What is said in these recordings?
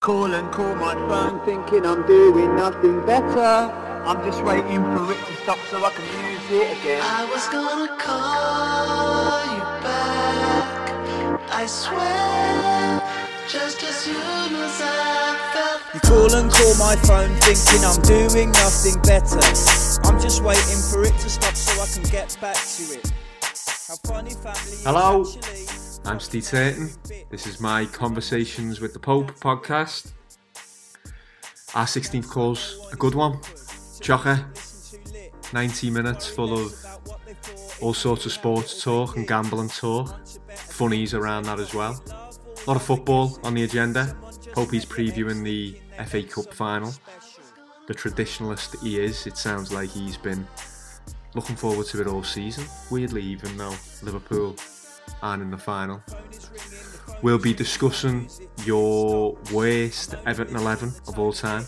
Call and call my phone thinking I'm doing nothing better. I'm just waiting for it to stop so I can use it again. I was gonna call you back. I swear, just as soon as I felt. You call and call my phone thinking I'm doing nothing better. I'm just waiting for it to stop so I can get back to it. How funny family is Hello. I'm Ste Turton. This is my Conversations with the Pope podcast. Our 16th call's a good one. Chocker. 90 minutes full of all sorts of sports talk and gambling talk. Funnies around that as well. A lot of football on the agenda. Popey's previewing the FA Cup final. The traditionalist he is, it sounds like he's been looking forward to it all season. Weirdly, even though Liverpool aren't in the final. We'll be discussing your worst Everton 11 of all time.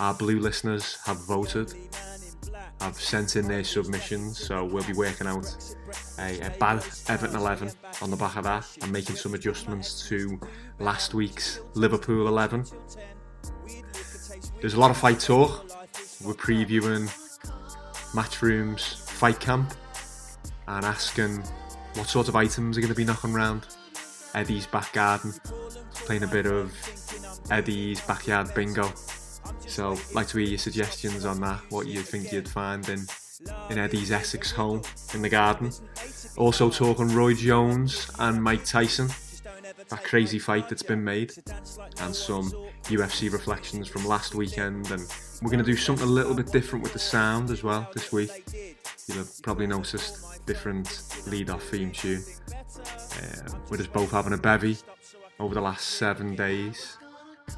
Our blue listeners have voted, have sent in their submissions, so we'll be working out a, a bad Everton 11 on the back of that and making some adjustments to last week's Liverpool 11. There's a lot of fight talk. We're previewing Matchroom's fight camp and asking what sort of items are going to be knocking around Eddie's back garden, playing a bit of Eddie's backyard bingo. So, like to hear your suggestions on that, what you think you'd find in, in Eddie's Essex home in the garden. Also, talking Roy Jones and Mike Tyson, that crazy fight that's been made, and some UFC reflections from last weekend. And we're going to do something a little bit different with the sound as well this week. You'll have probably noticed different lead off theme tune. Uh, we're just both having a bevy over the last seven days. Uh,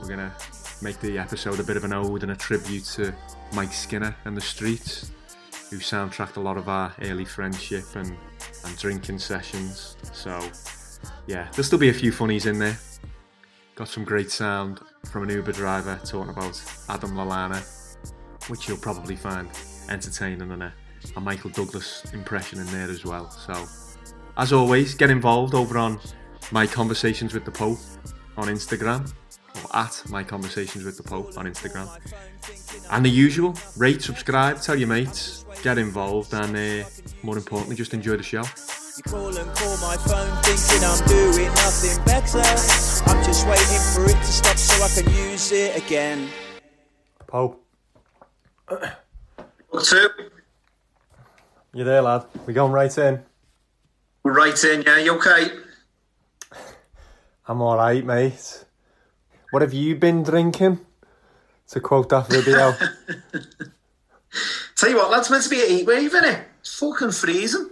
we're gonna make the episode a bit of an ode and a tribute to Mike Skinner and the Streets, who soundtracked a lot of our early friendship and, and drinking sessions. So, yeah, there'll still be a few funnies in there. Got some great sound from an Uber driver talking about Adam Lallana, which you'll probably find entertaining and a, a Michael Douglas impression in there as well. So, as always, get involved over on my conversations with the Pope on Instagram or at my conversations with the Pope on Instagram. And the usual, rate, subscribe, tell your mates, get involved, and uh, more importantly, just enjoy the show. You call and call my phone thinking I'm doing nothing better. I'm just waiting for it to stop so I can use it again. Pope, What's up? you there, lad? We're going right in. We're right in, yeah, you okay? I'm alright, mate. What have you been drinking? To quote that video. Tell you what, lads, meant to be a heat wave, innit? It's fucking freezing.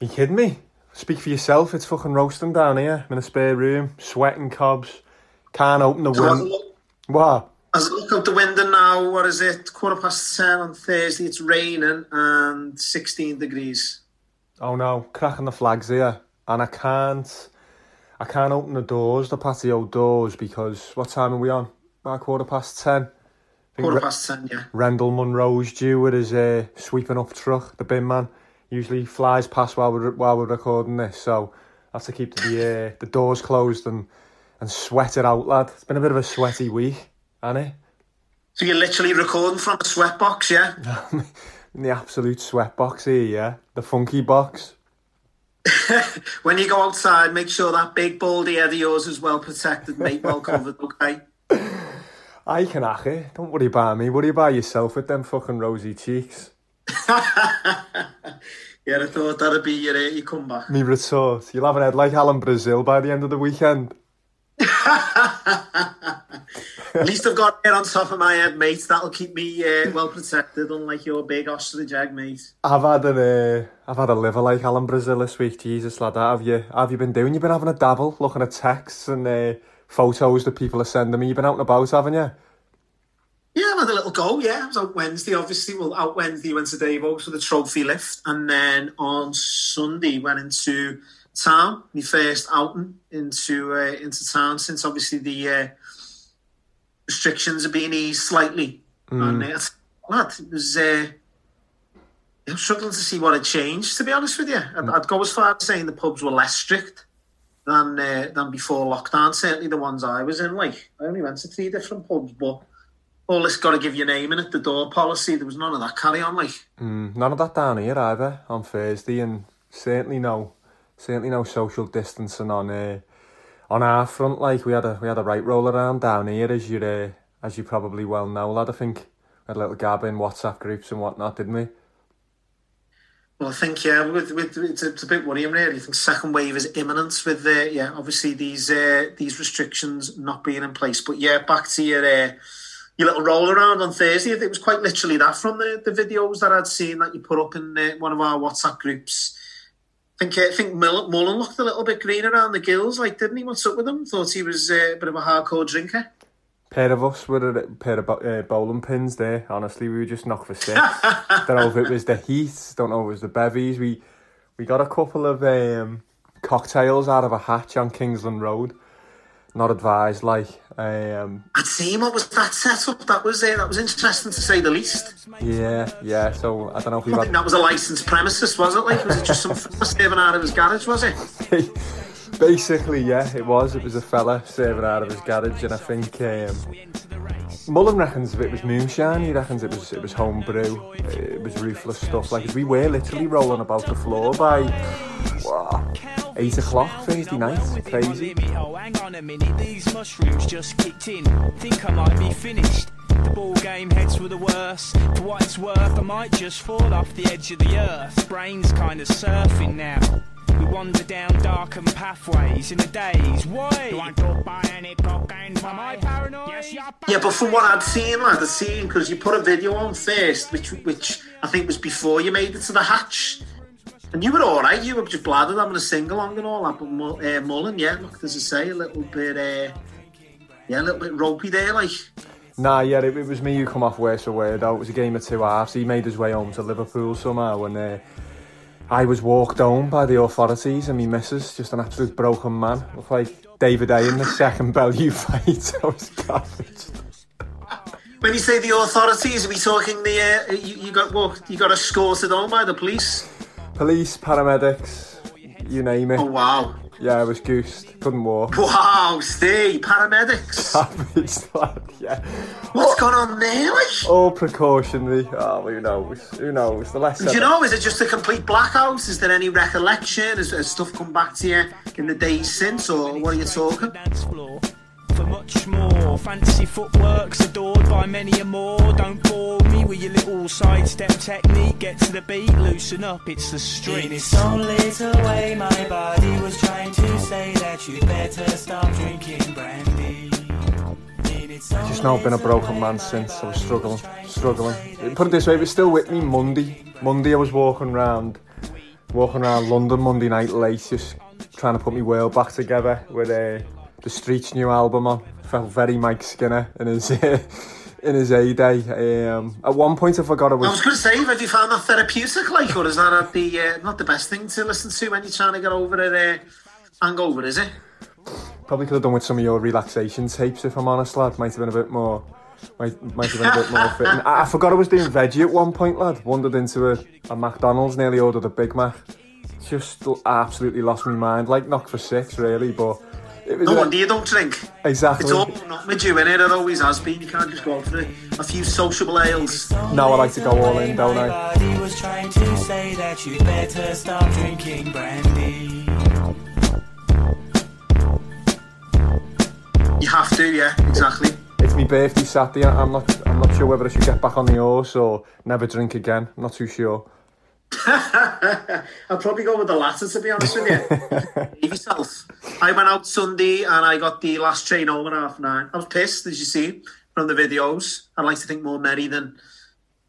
you kidding me? Speak for yourself, it's fucking roasting down here. I'm in a spare room, sweating cobs. Can't open the So as I window. What? as I look out the window now, what is it? Quarter past ten on Thursday, it's raining and 16 degrees. Oh no, cracking the flags here. And I can't I can't open the doors, the patio doors, because what time are we on? About quarter past ten. Quarter past ten, yeah. Rendell Munro's due with his uh, sweeping up truck, the bin man. Usually flies past while we're while we're recording this, so I have to keep the uh, the doors closed and and sweat it out, lad. It's been a bit of a sweaty week, hasn't? So you're literally recording from a sweat box, yeah? In the absolute sweat box here, yeah. The funky box. When you go outside, make sure that big baldy head of yours is well protected, mate, well covered, okay? I can hack it. Don't worry about me. Worry about yourself with them fucking rosy cheeks. Yeah, I thought that'd be your, uh, your comeback. Me retort. You'll have an head like Alan Brazil by the end of the weekend. At least I've got it on top of my head, mate. That'll keep me uh, well protected, unlike your big ostrich egg, mate. I've had an, uh, I've had a liver like Alan Brazil this week. Jesus, lad, have you? Have you been doing? You've been having a dabble, looking at texts and uh, photos that people are sending me. You've been out and about, haven't you? I had a little go, yeah. I was out Wednesday, obviously. Well, out Wednesday, went to Davos for the trophy lift. And then on Sunday, went into town, my first outing into uh, into town since obviously the uh, restrictions are being eased slightly. And uh, lad, it was. Uh, I'm struggling to see what had changed, to be honest with you. I'd, I'd go as far as saying the pubs were less strict than uh, than before lockdown. Certainly the ones I was in. Like I only went to three different pubs, but all this got to give your name in at the door policy. There was none of that carry on. Like Mm, none of that down here either on Thursday, and certainly no, certainly no social distancing on uh, on our front. Like we had a we had a right roll around down here, as you uh, as you probably well know, lad. I think we had a little gab in WhatsApp groups and whatnot, didn't we? Well, I think yeah, with, with it's, a, it's a bit worrying really. I think second wave is imminent with the yeah, obviously these uh, these restrictions not being in place. But yeah, back to your uh, your little roll around on Thursday. It was quite literally that from the, the videos that I'd seen that you put up in uh, one of our WhatsApp groups. I think uh, I think Mullen looked a little bit green around the gills, like didn't he? What's up with him? Thought he was uh, a bit of a hardcore drinker. Pair of us with a pair of uh, bowling pins there. Honestly, we were just knocked for six. don't know if it was the heat. Don't know if it was the bevies. We we got a couple of um, cocktails out of a hatch on Kingsland Road. Not advised, like um, I'd seen what was that setup. That was uh, that was interesting to say the least. yeah, yeah. So I don't know if we I had think that was a licensed premises, was it? Like was it just some fella serving out of his garage? Was it? Basically, yeah, it was. It was a fella serving out of his garage, and I think um, Mullen reckons if it was moonshine, he reckons it was it was homebrew. it was ruthless stuff. Like we were literally rolling about the floor by wow, eight o'clock Thursday night. Crazy. Oh, hang on a minute, these mushrooms just kicked in. Think I might be finished. The ball game heads were the worst. For what it's worth, I might just fall off the edge of the earth. Brain's kinda surfing now. We wander down darkened pathways in the days. Why? You want to buy any cocaine? Am I paranoid? Yes, you're Yeah, but from what I'd seen, lad, I'd seen because you put a video on first, which which I think was before you made it to the hatch, and you were all right. You were just bladdered having a sing along and all that. But Mull- uh, Mullen, yeah, look, as I say, a little bit, uh, yeah, a little bit ropey there, like. Nah, yeah, it, it was me who come off worse for wear though. It was a game of two halves. He made his way home to Liverpool somehow, and uh, I was walked home by the authorities and me missus, just an absolute broken man. Looked like David Haye in the second Bellew fight. I was garbage. When you say the authorities, are we talking the uh, you, you got what? You got escorted home by the police? Police, paramedics, you name it. Oh wow, Yeah, I was goosed. Couldn't walk. wow, stay paramedics. Savage, lad, yeah. What's going on there, like? All precautionary. Oh, who knows? Who knows? The less Do you know, is it just a complete blackout? Is there any recollection? Has, has stuff come back to you in the days since, or what are you talking? Dance for much more. Fancy footwork's adored by many a more. Don't bore me with your little sidestep technique. Get to the beat, loosen up, it's the In street. its own little way, my body was trying to say that you better stop drinking brandy. In its Just now been a broken man since. I was body struggling, struggling. say Put it this way, it was still with me Monday. Monday I was walking around, walking around London Monday night late, just trying to put my world back together with uh, the Streets new album on. Felt very Mike Skinner in his in his heyday. Um, at one point I forgot I I was was. going to say, have you found that therapeutic, like, or is that uh, the uh, not the best thing to listen to when you're trying to get over a uh, hangover? Is it? Probably could have done with some of your relaxation tapes if I'm honest, lad. Might have been a bit more. Might, might have been a bit more fit. And I, I forgot I was doing veggie at one point, lad. Wandered into a, a McDonald's, nearly ordered a Big Mac. Just absolutely lost my mind. Like knocked for six, really, but it was No a- wonder you don't drink. exactly. It's all not with you in it. It always has been. You can't just go out for a, a few sociable ales. Now I like to go all in, don't My I? body was trying to say that you better stop drinking brandy. You have to, yeah, exactly. It's my birthday Saturday. I'm not. I'm not sure whether I should get back on the horse or never drink again. I'm not too sure. I'll probably go with the latter, to be honest with you. Leave yourself. I went out Sunday and I got the last train home at half nine. I was pissed, as you see from the videos. I'd like to think more merry than,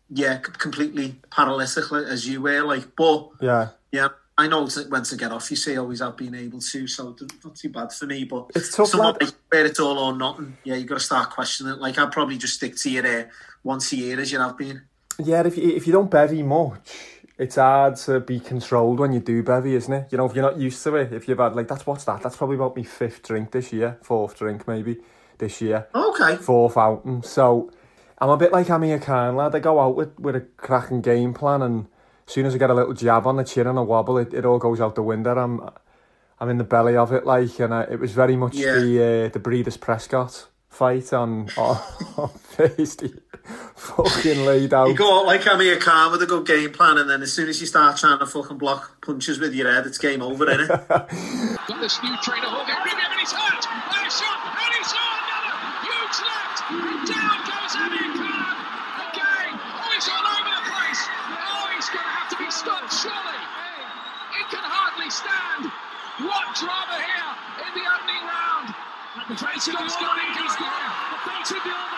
yeah, completely paralytic as you were. Like, but Yeah. yeah, I know when to get off. You see, always have been able to, so not too bad for me. But It's tough, someone like where it's all or nothing. Yeah, you got to start questioning it. Like, I'd probably just stick to your uh, once a year as you have been. Yeah, if you if you don't bevy much, it's hard to be controlled when you do bevy, isn't it? You know, if you're not used to it, if you've had like that's what's that? That's probably about my fifth drink this year, fourth drink maybe this year, Okay. fourth outing. So I'm a bit like Amir Khan, lad. I go out with, with a cracking game plan, and as soon as I get a little jab on the chin and a wobble, it, it all goes out the window. I'm I'm in the belly of it, like, and uh, it was very much Yeah. the uh, the Breidis Prescott fight on on, on Thursday. Fucking laid out. You go out like Amir Khan with a good game plan, and then as soon as you start trying to fucking block punches with your head, it's game over, innit? Got this new trainer holding Premium and he's hurt. And he's shot. And he's shot another huge left. And down goes Amir Khan. Again. Oh, he's all over the place. Oh, he's going to have to be stopped, surely. He can hardly stand. What drama here in the opening round. The face of the going. He's gone. The face of the he's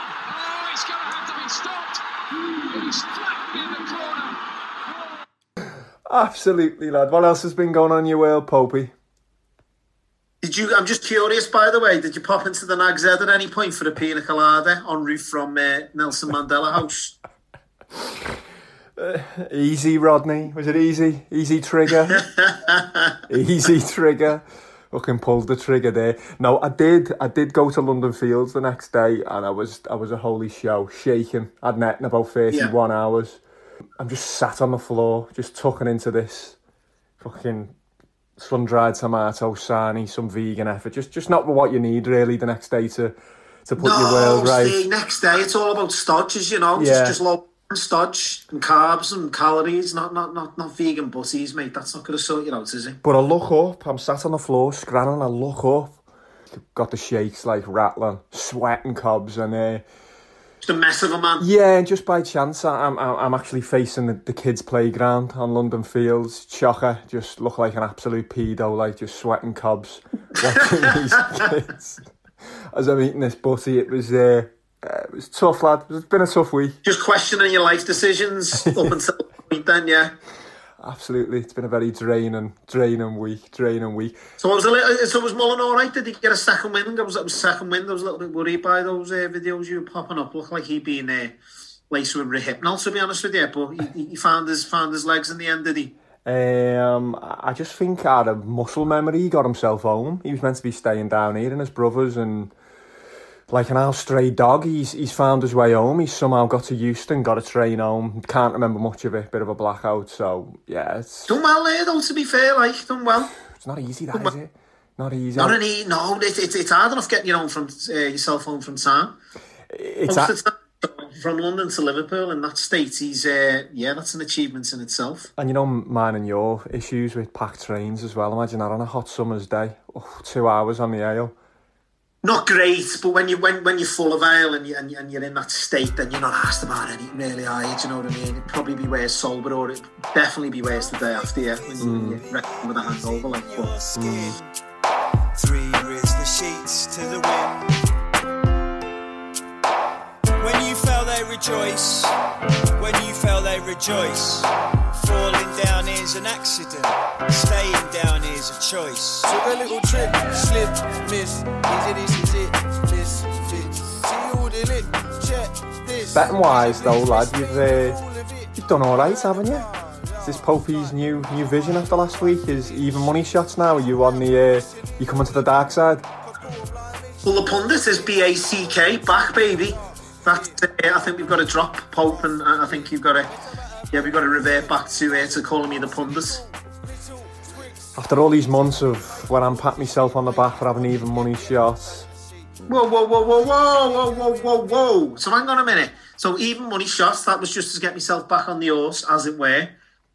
going to have to be stopped. He's flattened in the corner. Absolutely, lad. What else has been going on in your world, Popey? Did you? I'm just curious, by the way. Did you pop into the Nag's Head at any point for a pina colada en route from uh, Nelson Mandela House? Easy, Rodney. Was it easy? Easy trigger. easy trigger. Fucking pulled the trigger there. No, I did. I did go to London Fields the next day, and I was I was a holy show, shaking. I'd net in about thirty-one hours. I'm just sat on the floor, just tucking into this fucking sun-dried tomato sarnie, some vegan effort. Just just not what you need really the next day to to put your world right. see, next day it's all about stodges, you know. Yeah. Just, just low stodge and carbs and calories, not not not not vegan butties, mate. That's not going to sort you out, is it? But I look up, I'm sat on the floor, scranning, I look up, got the shakes like rattling, sweating cobs, and uh, Just a mess of a man. yeah, and just by chance, I'm I'm actually facing the, the kids' playground on London Fields. Chocker just look like an absolute pedo, like just sweating cobs, watching these kids. As I'm eating this butty, it was uh, uh, it was tough, lad. It's been a tough week. Just questioning your life decisions up until the point then, yeah. Absolutely, it's been a very draining, draining week, draining week. So I was a little, so was Mullen all right? Did he get a second win? I was, I was second win. I was a little bit worried by those uh, videos you were popping up. Looked like he'd been uh, laced with Rohypnol, to be honest with you. But he, he found his found his legs in the end, did he? Um, I just think out of muscle memory, he got himself home. He was meant to be staying down here in his brothers, and like an old stray dog, he's he's found his way home. He's somehow got to Euston, got a train home. Can't remember much of it. Bit of a blackout. So yeah, it's Done well there, though. To be fair, like done well. it's not easy, that is it? Not easy. Not an e- no, it, it, it's hard enough getting your own from uh, yourself home from town. it's a, time, from London to Liverpool in that state, he's uh, yeah, that's an achievement in itself. and you know mine and your issues with packed trains as well. Imagine that on a hot summer's day. Oh, two hours on the ale. Not great, but when you when when you're full of ale and you and, you, and you're in that state, then you're not asked about anything really, are you? Do you know what I mean? It'd probably be worse sober, or it'd definitely be worse the day after, yeah, when you, mm. you reckon with a hangover, like. But, mm. Three rears the sheets to the wind. When you fell, they rejoice. When you fell, they rejoice. Falling down is an accident. Staying down is a choice. Took a little trip, slip, miss. Is it, is, is it, miss, fit. See all the lit, check this. Betting wise though, lad, you've uh, All of it. you've done all right, haven't you? Is this Popey's new new vision after last week? Is even money shots now? Are you on the uh, you coming to the dark side? well, the pundit is B A C K back, baby. That's uh, I think we've got to drop Pope, and uh, I think you've got to yeah, we've got to revert back to uh, to calling me the pundit. After all these months of when I'm patting myself on the back for having even money shots. Whoa, whoa, whoa, whoa, whoa, whoa, whoa, whoa, So hang on a minute. So even money shots, that was just to get myself back on the horse, as it were.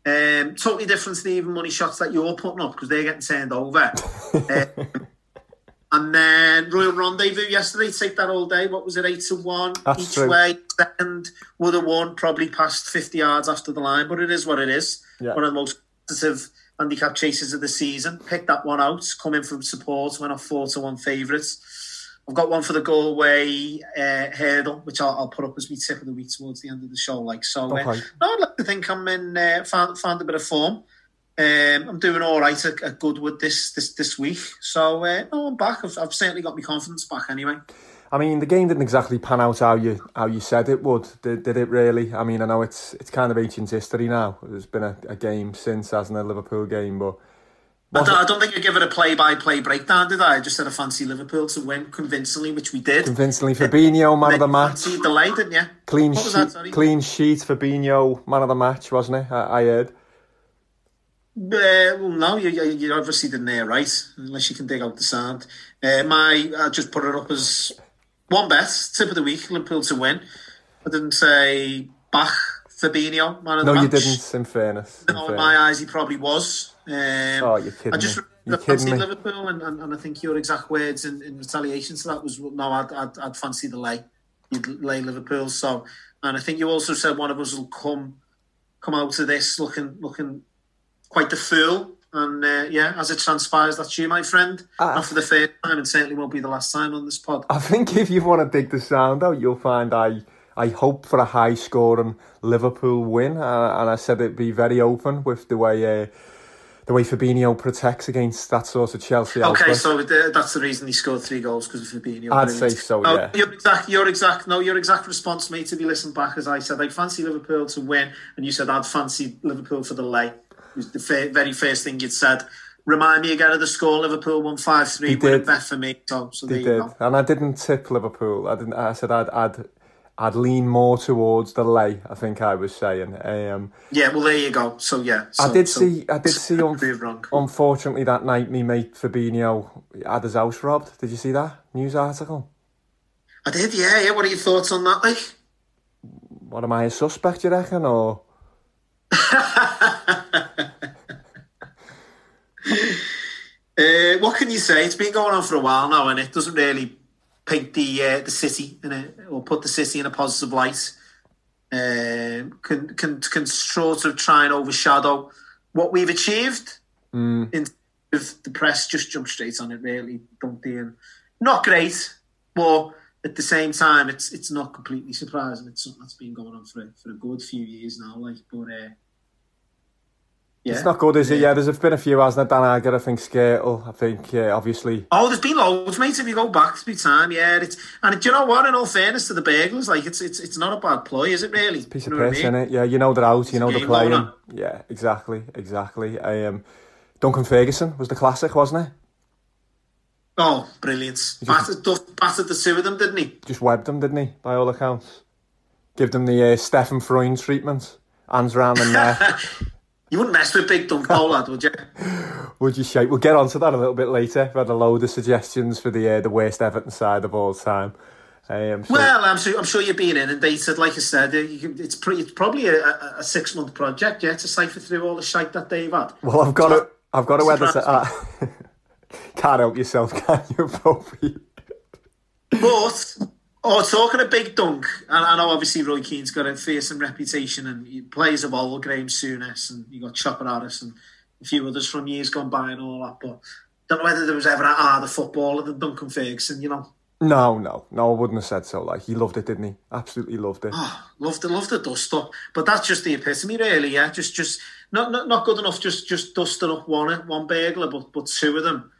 Um, totally different to the even money shots that you're putting up because they're getting turned over. um, and then Royal Rendezvous yesterday, take that all day. What was it, eight to one That's each true. way? Second would have won, probably past 50 yards after the line, but it is what it is. Yeah. One of the most competitive handicap chases of the season. Picked that one out, coming from support, went off four to one favourites. I've got one for the Galway uh, hurdle, which I'll, I'll put up as my tip of the week towards the end of the show. Like so, uh, Okay. no, I'd like to think I'm in uh, found, found a bit of form. Um, I'm doing all right at, at Goodwood this this this week. So uh, no, I'm back. I've, I've certainly got my confidence back anyway. I mean, the game didn't exactly pan out how you how you said it would, did, did it really? I mean, I know it's it's kind of ancient history now. There's been a, a game since, hasn't a Liverpool game, but I don't, I don't think I give it a play-by-play breakdown, did I? I just said I fancy Liverpool to win convincingly, which we did. convincingly, Fabinho man of the match, Fancied the lay, didn't you? clean sheet, clean sheet, Fabinho man of the match, wasn't it? I, I heard. Uh, well, no, you, you, you obviously didn't right, unless you can dig out the sand. Uh, my, I just put it up as one bet, tip of the week, Liverpool to win. I didn't say Bach, Fabinho, man of No, the you didn't. In fairness, in No, in fairness. my eyes, he probably was. Um, Oh, you're kidding I just me. I You're fancied me. Liverpool, and, and, and I think your exact words in, in retaliation to that was, no, I'd, I'd, I'd fancy the lay. You'd lay Liverpool. So, and I think you also said one of us will come come out of this looking looking quite the fool. And uh, yeah, as it transpires, that's you, my friend. Ah. Not for the first time, and certainly won't be the last time on this pod. I think if you want to dig the sound out, you'll find I I hope for a high scoring Liverpool win, uh, and I said it'd be very open with the way uh, the way Fabinho protects against that sort of Chelsea. Okay, outfit. so uh, that's the reason he scored three goals because of Fabinho. I'd Brilliant. say so, No, yeah. Your exact, your exact, no, your exact response, mate, to be listened back as I said, I fancy Liverpool to win, and you said I'd fancy Liverpool for the lay. Was the fir- very first thing you'd said. Remind me again of the score. Liverpool won five three. He Winning did. bet for me. So, so you did, go. and I didn't tip Liverpool. I didn't. I said I'd I'd I'd lean more towards the lay. I think I was saying. Um, Yeah, well, there you go. So yeah, I did so- see. I did see. Un- unfortunately, that night, me mate Fabinho had his house robbed. Did you see that news article? I did. Yeah, yeah. What are your thoughts on that, like? What am I a suspect? You reckon, or Uh, what can you say? It's been going on for a while now, and it doesn't really paint the uh, the city in a, or put the city in a positive light. Um, can can can sort of try and overshadow what we've achieved. In if the press just jump straight on it, really, don't they? And not great, but at the same time, it's it's not completely surprising. It's something that's been going on for a, for a good few years now. Like, but uh, yeah, it's not good, is it? Yeah, there's been a few, hasn't it? Dan Agger, I think Skrtel, I think uh, obviously. Oh, there's been loads, mate. If you go back to the time, yeah, it's and do you know what? In all fairness to the Bagels, like it's it's it's not a bad ploy, is it? Really? it's a Piece You of what I piss, mean? innit? Yeah, you know they're out, you know they're playing. Yeah, exactly, exactly. Um, Duncan Ferguson was the classic, wasn't it? Oh, brilliant! Battered, Duff, battered the two of them, didn't he? Just webbed them, didn't he? By all accounts. Give them the uh, Steffen Freund treatment. Hands around the neck. You wouldn't mess with Big Dunk Pollard, would you? Would you shake? We'll get onto that a little bit later. We had a load of suggestions for the uh, the worst Everton side of all time. Um, so- Well, I'm sure I'm sure you're being inundated. Like I said, uh, can, it's pretty, it's probably a, a, a six month project, yeah, to cipher through all the shite that they've had. well, I've got to. I've got to. Surprise Ah. Can't help yourself, can you, Bobby? But oh, talking of Big Dunk, and I know obviously Roy Keane's got a fearsome reputation, and he plays of old, Graham Souness, and you got Chopper Harris, and a few others from years gone by, and all that. But don't know whether there was ever a harder footballer than Duncan Ferguson. You know, No, no, no. I wouldn't have said so. Like he loved it, didn't he? Absolutely loved it. Ah, loved it, loved the dust up. But that's just the epitome, really. Yeah, just just not not, not good enough. Just just dusting up one one burglar, but but two of them.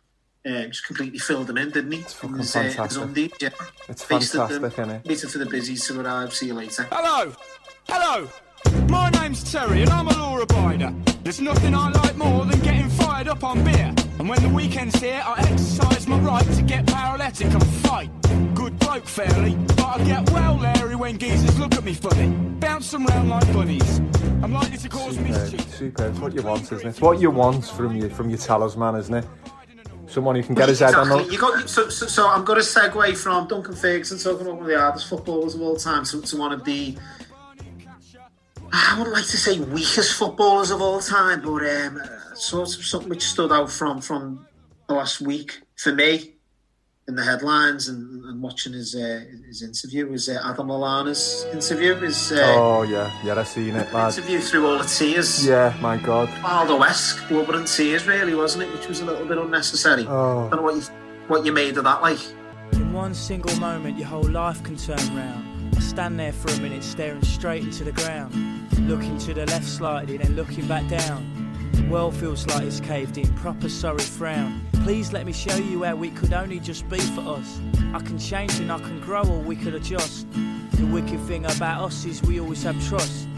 Uh, just completely filled them in, didn't he? It's fucking his, fantastic. his undies, yeah. It's Feasted them, fantastic, isn't it? Waiting for the busies to arrive. See you later. Hello! Hello! My name's Terry and I'm a law abider. There's nothing I like more than getting fired up on beer. And when the weekend's here, I exercise my right to get paralytic and fight. Good bloke, fairly, but I get well leery when geezers look at me funny. Bounce them round like bunnies. I'm likely to cause Superb, mischief. superb. It's what you want, isn't it? It's what you want from your from your talisman, isn't it? Someone who can get his head on Exactly. You got so, so, so I'm going to segue from Duncan Ferguson talking about one of the hardest footballers of all time to, to one of the I wouldn't like to say weakest footballers of all time, but um, uh, sort of something which stood out from from the last week for me in the headlines and, and watching his uh, his interview was uh, Adam Lallana's interview. His uh, Oh yeah, yeah, I've seen it, lad. interview through all the tears. Yeah, my God. Aldo-esque, blubber and tears, really, wasn't it? Which was a little bit unnecessary. Oh. don't know what you what you made of that, like. In one single moment, your whole life can turn round. I stand there for a minute, staring straight into the ground. Looking to the left slightly, then looking back down. World feels like it's caved in, proper sorry frown. Please let me show you where we could only just be for us. I can change and I can grow or we could adjust. The wicked thing about us is we always have trust.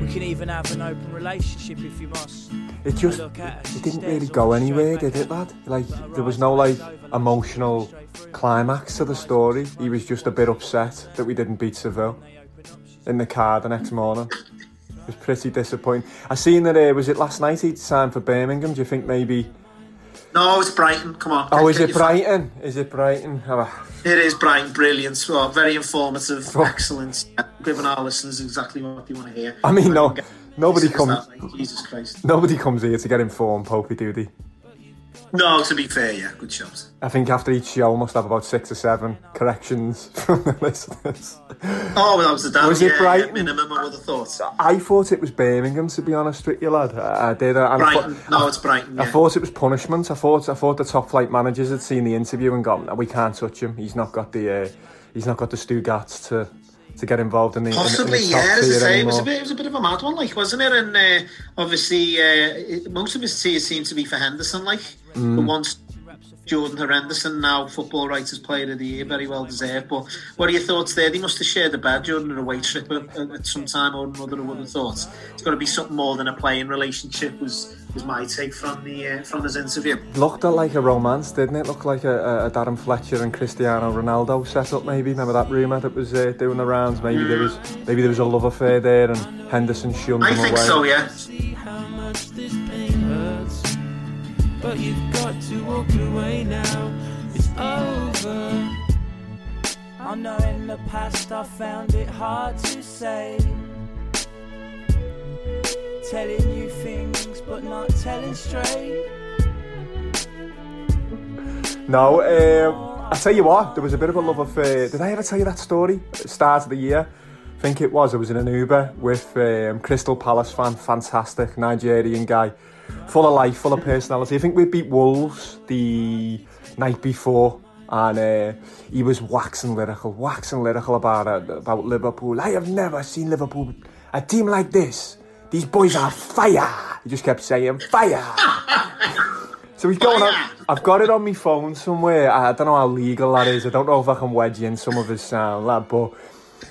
We can even have an open relationship if you must. It just Look at us, it didn't really go anywhere, did it, lad? Like there was no like emotional climax to the story. He was just a bit upset that we didn't beat Seville They open up, she's in the car the next morning. It was pretty disappointing. I seen that. Uh, was it last night he'd signed for Birmingham? Do you think maybe? No, it's Brighton. Come on. Oh, is it Brighton? Is it Brighton? Oh, It is Brighton. Brilliant. Well, very informative. Oh. Excellent. Giving our listeners exactly what they want to hear. I mean, no, nobody comes. that right? Jesus Christ. Nobody comes here to get informed, Popey, do they? No, to be fair, yeah, good shout. I think after each show, must have about six or seven corrections from the listeners. Oh, well, that was the down. Was it yeah, Brighton? Yeah, minimum, I would have thought. I thought it was Birmingham, to be honest with you, lad. I, did. I, and I thought- No, it's Brighton. I thought it was punishment. I thought I thought the top flight managers had seen the interview and gone, "We can't touch him. He's not got the uh, he's not got the Stuttgarts to to get involved in the in in the top yeah. As I say, it was a anymore." bit, it was a bit of a mad one, like, wasn't it? And uh, obviously, uh, it, most of his tears seem to be for Henderson, like Mm. the once Jordan Henderson, now Football Writers Player of the Year, very well deserved. But what are your thoughts there? They must have shared a bed during an away trip at, at, some time or another. I would have thought it's got to be something more than a playing relationship. Was was my take from the uh, from his interview. Looked like a romance, didn't it? Looked like a, a, a Darren Fletcher and Cristiano Ronaldo setup. Maybe remember that rumor that was uh, doing the rounds. Maybe there was maybe there was a love affair there, and Henderson shunned I him think so, yeah. But you've got to walk away now. It's over. I know in the past I found it hard to say. Telling you things but not telling straight. No, um, I tell you what, there was a bit of a love affair. Did I ever tell you that story? At the start of the year, I think it was. I was in an Uber with um, Crystal Palace fan, fantastic Nigerian guy, full of life, full of personality. I think we beat Wolves the night before, and uh, he was waxing lyrical, waxing lyrical about uh, about Liverpool. I have never seen Liverpool, a team like this. These boys are fire. He just kept saying fire. So he's going on. I've got it on my phone somewhere. I don't know how legal that is. I don't know if I can wedge in some of his sound, lad. But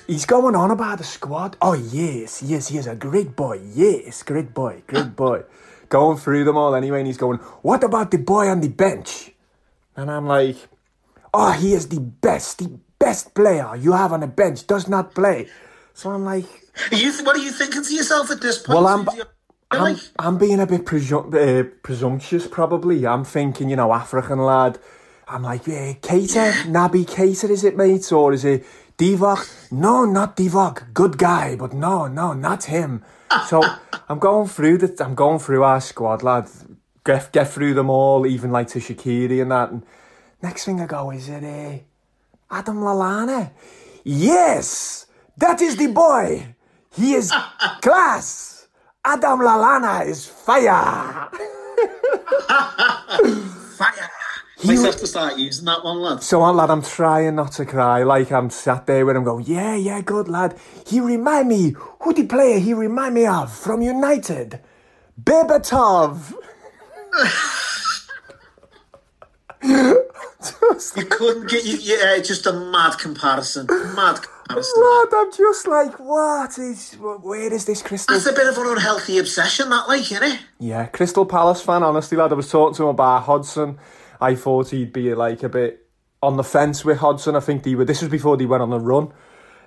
he's going on about the squad. Oh yes, yes, he is a great boy. Yes, great boy, great boy. Going through them all anyway, and he's going. What about the boy on the bench? And I'm like, oh, he is the best, the best player you have on the bench. Does not play. So I'm like, you, what are you thinking to yourself at this point? Well, I'm- I'm, I'm being a bit presum- uh, presumptuous, probably. I'm thinking, you know, African lad. I'm like, yeah, Keita, Naby Keita, is it, mate? Or is it Divock? No, not Divock. Good guy, but no, no, not him. So I'm going through the, I'm going through our squad, lad. Get, get through them all, even like to Shaqiri and that. And next thing I go, is it uh, Adam Lallana? Yes, that is the boy. He is class. Adam Lallana is fire. Fire. Might have to start using that one, lad. So, I, lad, I'm trying not to cry. Like I'm sat there with him, going, "Yeah, yeah, good lad." He remind me who the player he remind me of from United, Berbatov. Just, You couldn't get you. Yeah, just a mad comparison. Mad comparison. lad, I'm just like, what is? Where is this crystal? That's a bit of an unhealthy obsession, that, like, innit? Yeah, Crystal Palace fan, honestly, lad. I was talking to him about Hodgson. I thought he'd be like a bit on the fence with Hodgson. I think they were. This was before they went on the run.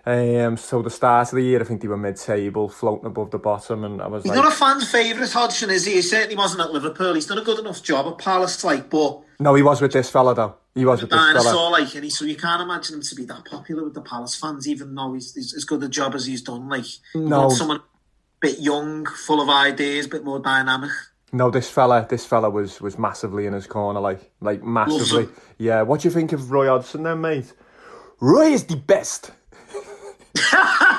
Um, so the start of the year, I think they were mid-table, floating above the bottom, and I was He's like, not a fan favourite, Hodgson, is he? He certainly wasn't at Liverpool. He's done a good enough job at Palace, like, but no, he was with this fella though. He was with this dinosaur, fella. like, and he, so you can't imagine him to be that popular with the Palace fans, even though he's, he's as good a job as he's done. Like, No. someone a bit young, full of ideas, a bit more dynamic. No, this fella, this fella was was massively in his corner, like like massively. Yeah, what do you think of Roy Hodgson then, mate? Roy is the best.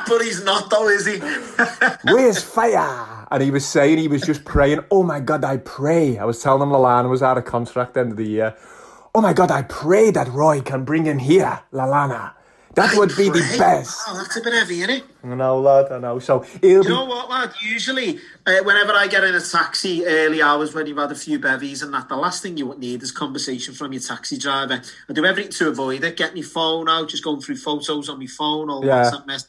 But he's not, though, is he? Where's fire? And he was saying he was just praying. Oh my God, I pray. I was telling him Lallana was out of contract end of the year. Oh my God, I pray that Roy can bring him here, Lallana. That would be the best. Oh, that's a bit heavy, isn't it? I know, lad. I know. So he'll You be. know what, lad? Usually, uh, whenever I get in a taxi early hours when you've had a few bevies and that, the last thing you would need is conversation from your taxi driver. I do everything to avoid it. Get my phone out, just going through photos on my phone or Yeah. WhatsApp mess.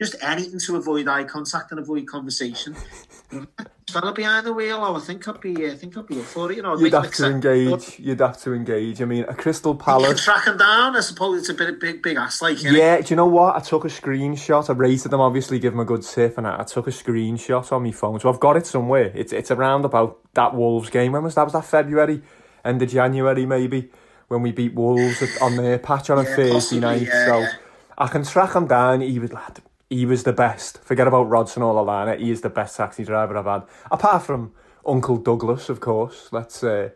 Just anything to avoid eye contact and avoid conversation. Fella behind the wheel, oh, I think I'd be, I think I'd be up for it. You know, I'd You'd have to engage. You'd have to engage. I mean, a Crystal You can Palace. track him down. I suppose it's a bit of big, big ass, like. Yeah, do you know what? I took a screenshot. I rated them, obviously, give them a good tip, and I, I took a screenshot on my phone. So I've got it somewhere. It's it's around about that Wolves game. When was that? Was that February? End of January, maybe? When we beat Wolves on their patch on a Yeah, Thursday night. yeah, so yeah. I can track him down. He was, lad, he was the best. Forget about Rodson or Lallana. He is the best taxi driver I've had. Apart from Uncle Douglas, of course. Let's uh,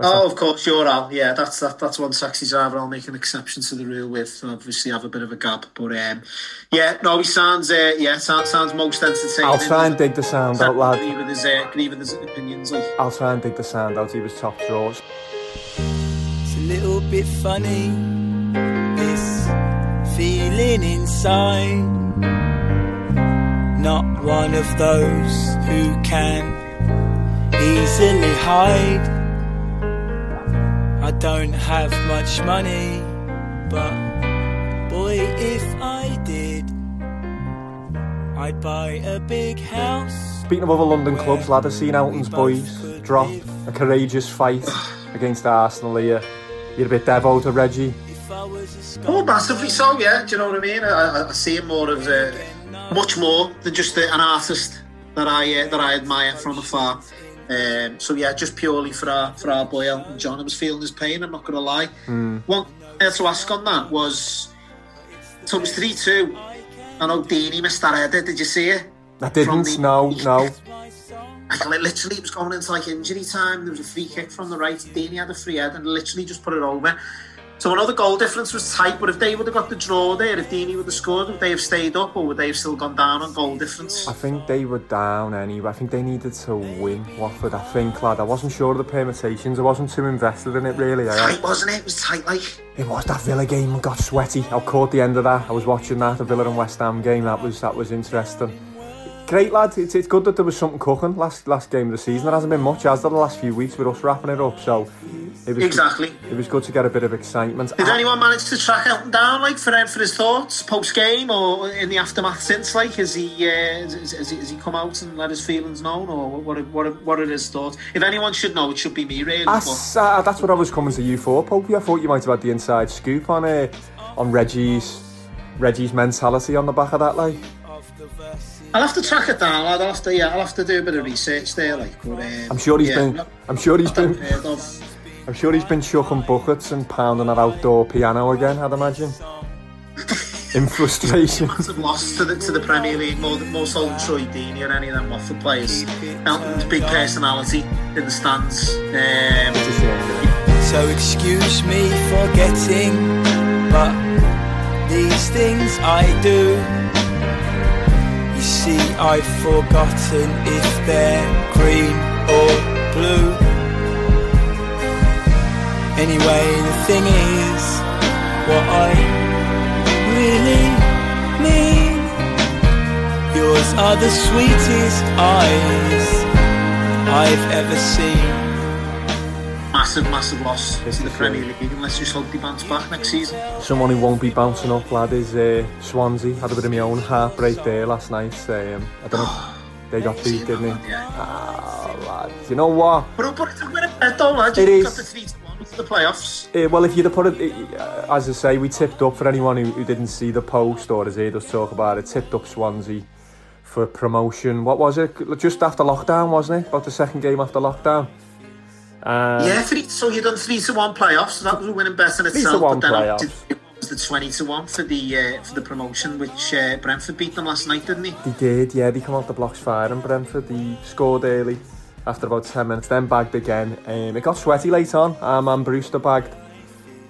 Oh, of course, you're Al. Yeah, that's that, that's one taxi driver I'll make an exception to the rule with. Obviously, have a bit of a gap, but um, yeah, no, he sounds uh, yeah, sounds, sounds most entertaining. I'll try and dig the sound out, lad. Agree with his, uh, agree with his opinions. Like. I'll try and dig the sound out. He was top drawers. It's a little bit funny, this feeling inside. Not one of those who can easily hide. I don't have much money, but boy, if I did, I'd buy a big house. Speaking of other London clubs, lad, I've seen Elton's boys drop a courageous fight against Arsenal here. You're a bit devo to Reggie. Oh, massively so. Yeah, do you know what I mean? I, I, see him more as uh, much more than just an artist that I uh, that I admire from afar. Um, so yeah, just purely for our for our boy Elton John, I was feeling his pain. I'm not going to lie. Hmm. One thing to ask on that was, so it was three two. I know Deeney missed that header. Did you see it? I didn't, the- no, no. Like li- literally, it was going into like injury time. There was a free kick from the right. Deeney had a free head and literally just put it over. So I know the goal difference was tight, but if they would have got the draw there, if Deeney would have scored, would they have stayed up or would they have still gone down on goal difference? I think they were down anyway. I think they needed to win Watford. I think, lad. I wasn't sure of the permutations. I wasn't too invested in it, really. I, Tight, wasn't it? It was tight, like. it was that Villa game got sweaty. I caught the end of that. I was watching that, the Villa and West Ham game. That was that was interesting. Great, lad. It's, it's good that there was something cooking last last game of the season. There hasn't been much, has there, the last few weeks with us wrapping it up. So it was Exactly. Good, it was good to get a bit of excitement. Did anyone manage to track Elton down, like, for, for his thoughts post game or in the aftermath since? Like, has he, uh, has, has, he, has he come out and let his feelings known, or what? Are, what? What are his thoughts? If anyone should know, it should be me, really. That's, uh, that's what I was coming to you for, Popey. I thought you might have had the inside scoop on uh, on Reggie's Reggie's mentality on the back of that, like. I'll have to track it down. I'll have to, yeah, I'll have to do a bit of research there, like. But, um, I'm sure he's yeah, been. I'm sure he's been. unheard of. I'm sure he's been chucking buckets and pounding that outdoor piano again. I'd imagine. In frustration. Massive loss to the to the Premier League, more more so than Troy Deeney or any of them Watford players. Elton's big personality in the stands. Um, So excuse me for getting, but these things I do. I've forgotten if they're green or blue. Anyway, the thing is, what I really mean. Yours are the sweetest eyes I've ever seen. Massive, massive loss to the Premier League. unless just hope he bounce back next season. Someone who won't be bouncing up, lad, is uh, Swansea. Had a bit of my own heartbreak there last night. Um, I don't know. They got beat, didn't they? Ah, lad. You know what? But, but it's a win at though, lad. It You've the three to one for the playoffs. Uh, well, if you'd have put it, uh, as I say, we tipped up for anyone who, who didn't see the post or has heard us talk about it, tipped up Swansea for promotion. What was it? Just after lockdown, wasn't it? About the second game after lockdown. Um, yeah, three, so you done three to one playoffs. So that was a winning bet in Three to itself. one but then playoffs. it was the twenty to one for the uh, for the promotion, which uh, Brentford beat them last night, didn't he? They did, yeah. They come out the blocks firing Brentford. They scored early after about 10 minutes, then bagged again. Um, it got sweaty late on. Our man Brewster bagged.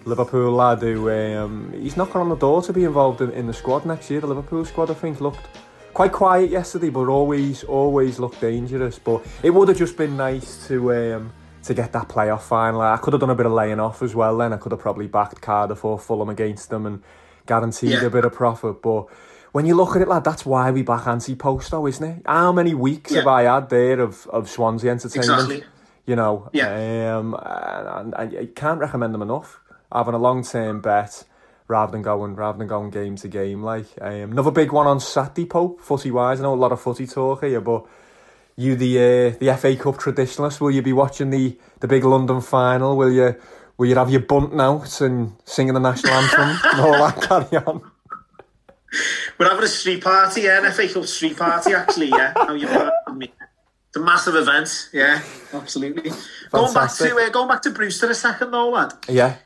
Liverpool lad who um, he's knocking on the door to be involved in, in the squad next year. The Liverpool squad, I think, looked quite quiet yesterday, but always, always looked dangerous. But it would have just been nice to um, to get that playoff final. I could have done a bit of laying off as well. Then I could have probably backed Cardiff or Fulham against them and guaranteed Yeah. a bit of profit. But when you look at it, lad, that's why we back anti-post, though, isn't it? How many weeks have I had there of, of Swansea entertainment? Exactly. You know, Yeah. um, and, and I can't recommend them enough. Having a long-term bet rather than going rather than going game to game. Like um, another big one on Saturday, Pope, footy wise. I know a lot of footy talk here, but you the uh, the FA Cup traditionalist, will you be watching the, the big London final? Will you will you have your bunting out and singing the national anthem and all that carry on? We're having a street party, yeah, an FA Cup street party, actually, yeah. How you me. It's a massive event, yeah, absolutely. Going back to uh, going back to Brewster a second, though, lad. Yeah,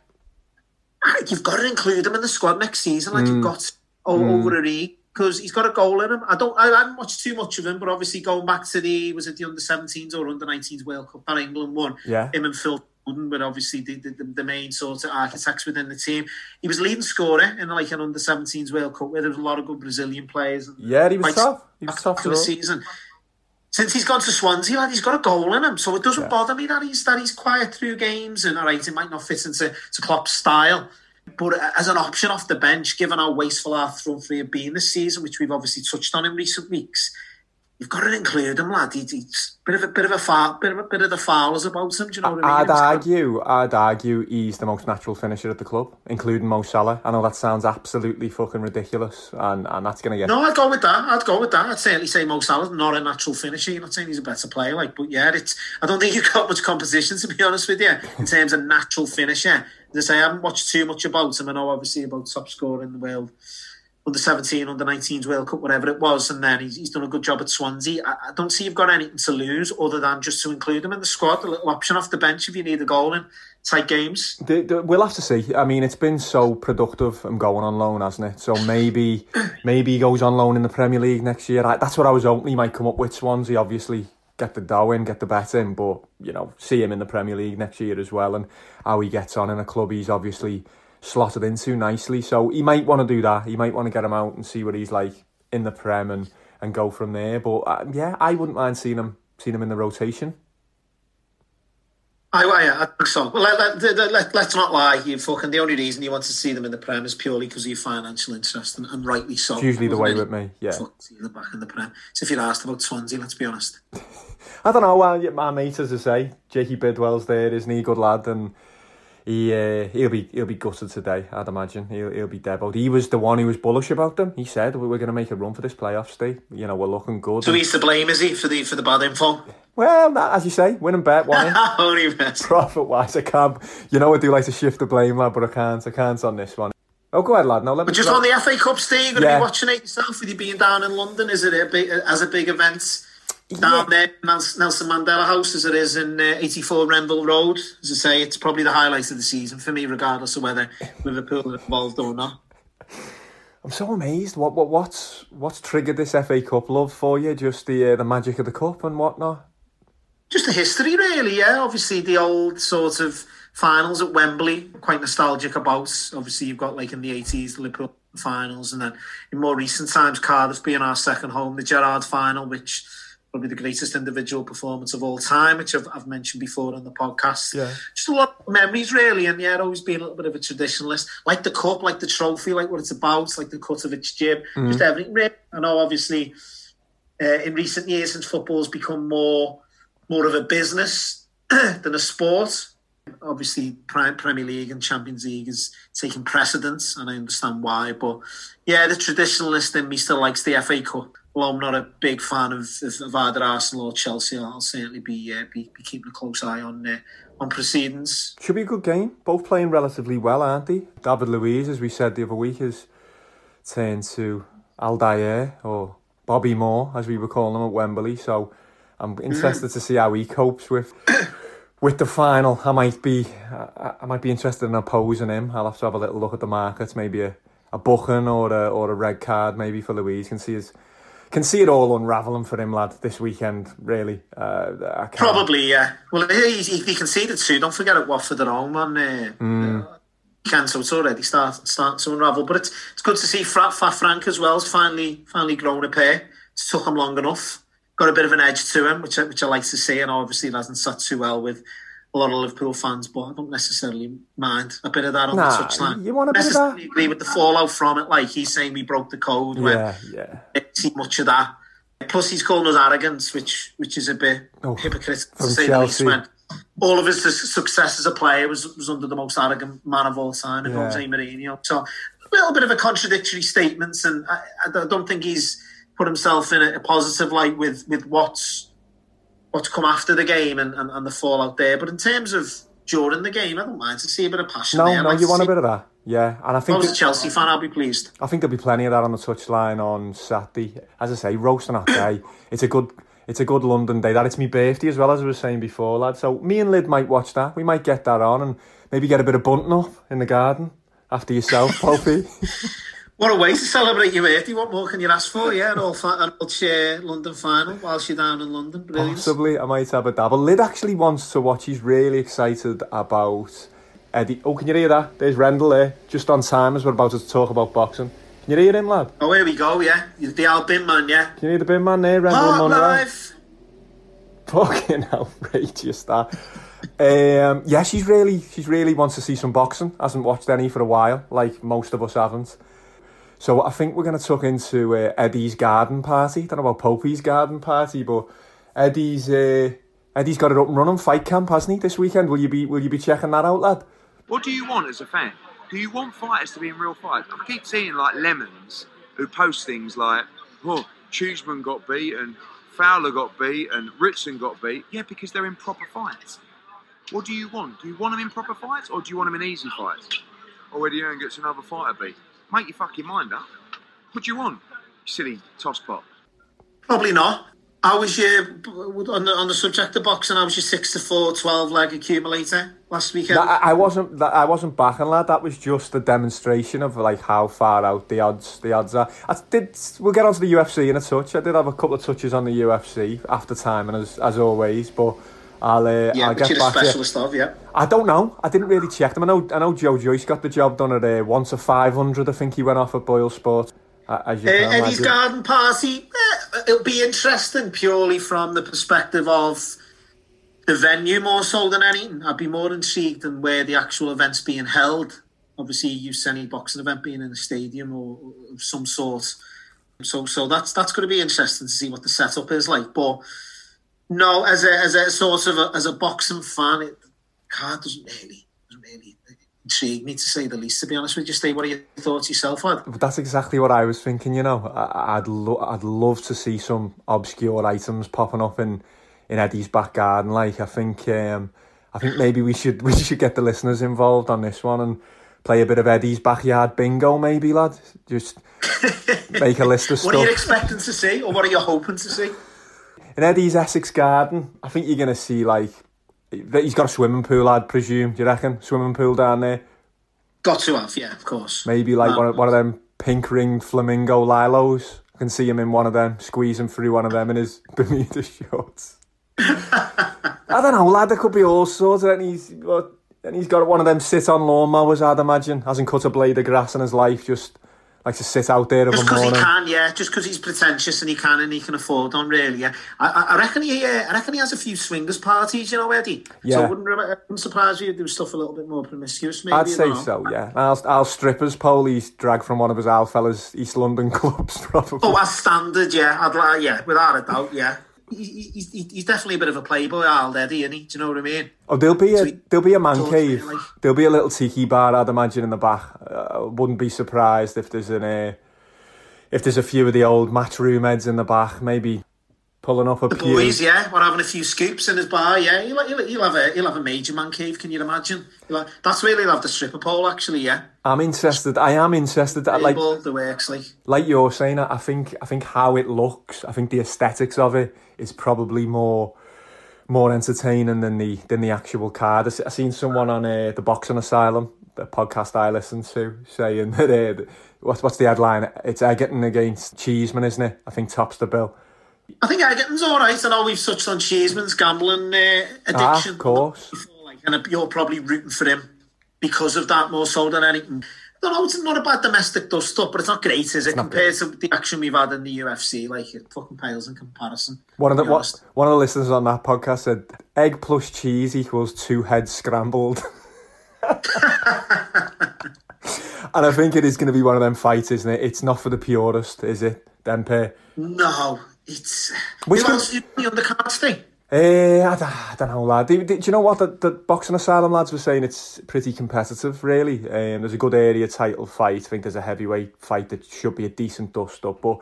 Ah, You've got to include him in the squad next season, like you've got o- Mm. over a E because he's got a goal in him. I don't, I haven't watched too much of him, but obviously going back to the was it the under 17s or under 19s World Cup that England won. Yeah. him and Phil Foden were obviously the, the, the main sort of architects within the team. He was leading scorer in like an under 17s World Cup where there was a lot of good Brazilian players. And yeah, he was tough. He was tough for the season. Since he's gone to Swansea, lad, he's got a goal in him, so it doesn't Yeah. bother me that he's that he's quiet through games. And all right, it might not fit into to Klopp's style, but as an option off the bench, given how wasteful our front three have been this season, which we've obviously touched on in recent weeks, you've got to include him, lad. He, he's a bit of a bit of a foul, bit of a bit of the fouls about him. Do you know what I mean? I'd argue, I'd argue he's the most natural finisher at the club, including Mo Salah. I know that sounds absolutely fucking ridiculous, and, and that's going to get No, I'd go with that. I'd go with that. I'd certainly say Mo Salah's not a natural finisher. You're not saying he's a better player, like, but yeah, it's. I don't think you've got much competition to be honest with you in terms of natural finisher. As I say, I haven't watched too much about him. I know obviously about top scorer in the world, under 17, under 19s World Cup, whatever it was, and then he's, he's done a good job at Swansea. I, I don't see you've got anything to lose other than just to include him in the squad, a little option off the bench if you need a goal in tight games. The, the, we'll have to see. I mean, it's been so productive and going on loan, hasn't it? So maybe maybe he goes on loan in the Premier League next year. I, that's what I was hoping he might come up with. Swansea, obviously, get the dough in, get the bet in, but you know, see him in the Premier League next year as well, and how he gets on in a club he's obviously slotted into nicely. So he might want to do that. He might want to get him out and see what he's like in the Prem and, and go from there. But uh, yeah, I wouldn't mind seeing him seeing him in the rotation. I, I, I think so. Well, let, let, let, let's not lie. You fucking the only reason you want to see them in the Prem is purely because of your financial interest, and, and rightly so. It's usually the way with me. Yeah. Fuck, back in the Prem. So if you're asked about Swansea, let's be honest. I don't know. Uh, my mate, as I say, Jakey Bidwell's there, isn't he? Good lad, and he uh, he'll be he'll be gutted today. I'd imagine he'll he'll be deboed. He was the one who was bullish about them. He said we're going to make a run for this playoff, Steve. You know we're looking good. So he's to blame, is he, for the for the bad info? well, as you say, win and bet, mess. Profit wise, I can't. You know I do like to shift the blame, lad, but I can't. I can't on this one. Oh, go ahead, lad. Now let me. But just on the FA Cup, Steve, you're going to Yeah. be watching it yourself with you being down in London. Is it a big, as a big event down there, Nelson Mandela House, as it is in uh, 84 Renville Road? As I say, it's probably the highlight of the season for me, regardless of whether Liverpool are involved or not. I'm so amazed. What what what's what's triggered this FA Cup love for you? Just the uh, the magic of the cup and whatnot. just the history, really. Yeah, obviously the old sort of finals at Wembley, quite nostalgic about. Obviously, you've got like in the eighties the Liverpool finals, and then in more recent times, Cardiff being our second home, the Gerrard final, which probably the greatest individual performance of all time, which I've, I've mentioned before on the podcast. Yeah. Just a lot of memories, really, and yeah, always been a little bit of a traditionalist, like the cup, like the trophy, like what it's about, like the cut of its jib, just everything. I know, obviously, uh, in recent years, since football's become more more of a business than a sport. Obviously, Premier League and Champions League is taking precedence, and I understand why. But yeah, the traditionalist in me still likes the FA Cup. Well, I'm not a big fan of, of, of either Arsenal or Chelsea. I'll certainly be uh, be, be keeping a close eye on uh, on proceedings. Should be a good game. Both playing relatively well, aren't they? David Luiz, as we said the other week, has turned to Aldair or Bobby Moore, as we were calling him at Wembley. So I'm interested to see how he copes with with the final. I might be I might be interested in opposing him. I'll have to have a little look at the markets, maybe a, a booking or a or a red card maybe for Luiz. Can see his can see it all unraveling for him, lad, this weekend. Really, uh, I can't. Probably, yeah. Well, he, he, he conceded two. Don't forget at Watford at home on uh, uh, can, so it's already start, starting to unravel. But it's it's good to see Fat, Fat Frank as well. Has finally finally grown a pair. It took him long enough. Got a bit of an edge to him, which I, which I like to see. And obviously, it hasn't sat too well with a lot of Liverpool fans, but I don't necessarily mind a bit of that on Nah, the touchline. you want a bit of necessarily agree with the fallout from it. Like he's saying, we broke the code. when Yeah, yeah. didn't see much of that. Plus, he's calling us arrogance, which which is a bit Oh, hypocritical to say. Chelsea. When all of his su- success as a player was was under the most arrogant man of all time, Yeah. Jose Mourinho. So a little bit of a contradictory statements, and I, I don't think he's put himself in a, a positive light with with what's what's come after the game and, and, and the fallout there. But in terms of during the game, I don't mind to see a bit of passion No, there. No, like you want a bit of that. Yeah, and I think was a Chelsea fan, I'll be pleased. I think there'll be plenty of that on the touchline on Saturday. As I say, roasting that day. It's a good it's a good London day. That it's my birthday as well as I was saying before, lad. So me and Lid might watch that. We might get that on and maybe get a bit of bunting up in the garden after yourself, Popey. What a way to celebrate your birthday. What more can you ask for? Yeah, an all, fi- an all share London final whilst you're down in London. Brilliant. Possibly, I might have a dabble. Lid actually wants to watch. He's really excited about Eddie. Oh, can you hear that? There's Rendell there, just on time as we're about to talk about boxing. Can you hear him, lad? Oh, here we go, yeah. he's The Albin man, yeah. Can you hear the bin man there, Rendell Munro? life. Fucking outrageous that. Um, yeah, she's really, she's really wants to see some boxing. Hasn't watched any for a while, like most of us haven't. So I think we're going to tuck into uh, Eddie's garden party. Don't know about Popey's garden party, but Eddie's uh, Eddie's got it up and running. Fight camp, hasn't he? This weekend, will you be will you be checking that out, lad? What do you want as a fan? Do you want fighters to be in real fights? I keep seeing like lemons who post things like, "Oh, Cheeseman got beat and Fowler got beat and Ritson got beat." Yeah, because they're in proper fights. What do you want? Do you want them in proper fights or do you want them in easy fights? Or Eddie Hearn gets another fighter beat. Make your fucking mind up. What do you want? You silly tosspot. Probably not. I was your, on the, on the subject of boxing, I was your 6 to 4 12 leg accumulator last weekend? That, I I wasn't that, I wasn't backing that. That was just a demonstration of like how far out the odds the odds are. I did. We'll get onto the UFC in a touch. I did have a couple of touches on the UFC after time and as as always, but. I'll, uh, yeah, I'll get back to you. specialist of, yeah. I don't know. I didn't really check them. I know. I know Joe Joyce got the job done at uh, once a five hundred. I think he went off at Boyle Sport. Uh, as you Uh, can Eddie's garden party, eh, it'll be interesting purely from the perspective of the venue more so than anything. I'd be more intrigued than where the actual event's being held. Obviously, you've seen any boxing event being in a stadium or, or of some sort. So, so that's that's going to be interesting to see what the setup is like. But no, as a as a sort of a, as a boxing fan, it card doesn't really doesn't really intrigue me to say the least. To be honest with you, Steve, what are your thoughts yourself? But that's exactly what I was thinking. You know, I, I'd lo- I'd love to see some obscure items popping up in, in Eddie's back garden. Like I think um, I think maybe we should we should get the listeners involved on this one and play a bit of Eddie's backyard bingo. Maybe lad, just make a list of stuff. What are you expecting to see, or what are you hoping to see? In Eddie's Essex garden, I think you're gonna see like that he's got a swimming pool. I'd presume. Do you reckon swimming pool down there? Got to have, yeah, of course. Maybe like Man. one of, one of them pink ring flamingo lilos. I can see him in one of them, squeezing through one of them in his Bermuda shorts. I don't know, lad. There could be all sorts. And he's and he's got one of them sit on lawnmowers. I'd imagine hasn't cut a blade of grass in his life. Just likes to sit out there of Just a because he can, yeah. Just because he's pretentious and he can and he can afford on, really. Yeah, I, I- I reckon he, uh, I reckon he has a few swingers parties, you know, Eddie. So Yeah. wouldn't, it wouldn't surprise you if there was stuff a little bit more promiscuous. Maybe I'd say so. Yeah, Al, Al Strippers pole he's dragged from one of his Al fellas East London clubs. Probably. Oh, as standard, yeah. I'd like, yeah, without a doubt, yeah. He, he, he's, he's definitely a bit of a playboy, Al, Eddie, isn't he? Do you know what I mean? Oh, there'll be a there'll be a man cave. like- There'll be a little tiki bar, I'd imagine, in the back. Uh, wouldn't be surprised if there's an uh, if there's a few of the old matchroom heads in the back, maybe pulling up a The pew. boys, yeah, we're having a few scoops in his bar. Yeah, he'll, he'll, he'll have a he'll have a major man cave. Can you imagine? Have- that's where he'll have the stripper pole. Actually, yeah, I'm interested. I am interested. Like the works like. like you're saying, I I think I think how it looks, I think the aesthetics of it is probably more more entertaining than the than the actual card. I I seen someone on uh, the Boxing Asylum, the podcast I listen to, saying that uh, what's what's the headline? It's Eggington against Cheeseman, isn't it? I think tops the bill. I think Eggington's all right. I know we've touched on Cheeseman's gambling uh, Ah, addiction. of course. Like, and you're probably rooting for him because of that more so than anything. No, no, it's not a bad domestic dust up, but it's not great, is it? Compared to the action we've had in the UFC, like it fucking pales in comparison. One of the what, one of the listeners on that podcast said egg plus cheese equals two heads scrambled. and I think it is going to be one of them fights, isn't it? It's not for the purist, is it? Dempe. No, it's. Which Who else is on the undercards thing? Eh, I, don't, I don't know, lad. Do, do, do you know what the, the boxing asylum lads were saying? It's pretty competitive, really. Um, there's a good area title fight. I think there's a heavyweight fight that should be a decent dust up. But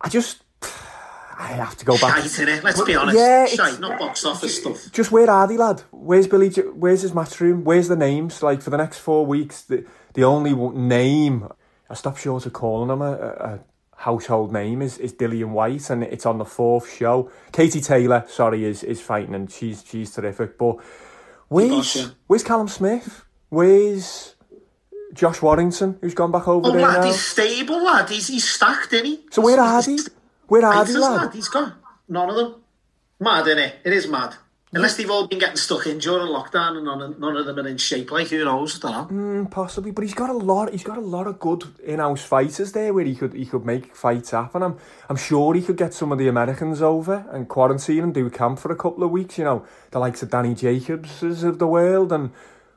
I just, I have to go back. Shite, innit? Let's be honest. Yeah, Shite, not box office stuff. Just where are they, lad? Where's Billy? J- Where's his match room? Where's the names? Like for the next four weeks, the the only name I stop short of calling him a, a, a household name is is Dillian Whyte, and it's on the fourth show. Katie Taylor, sorry, is is fighting, and she's she's terrific. But where's Gotcha. where's Callum Smith? Where's Josh Warrington, who's gone back over Oh, there lad, now? he's stable, lad. He's, he's stacked, isn't he? So where are they? Where are they, Fighters, lad? He's got none of them. Mad, innit? It is mad. Unless they've all been getting stuck in during lockdown and none of, none of them are in shape, like who knows? I don't know. Mm, possibly, but he's got a lot. He's got a lot of good in-house fighters there where he could he could make fights happen. I'm I'm sure he could get some of the Americans over and quarantine and do camp for a couple of weeks. You know, the likes of Danny Jacobs of the world. And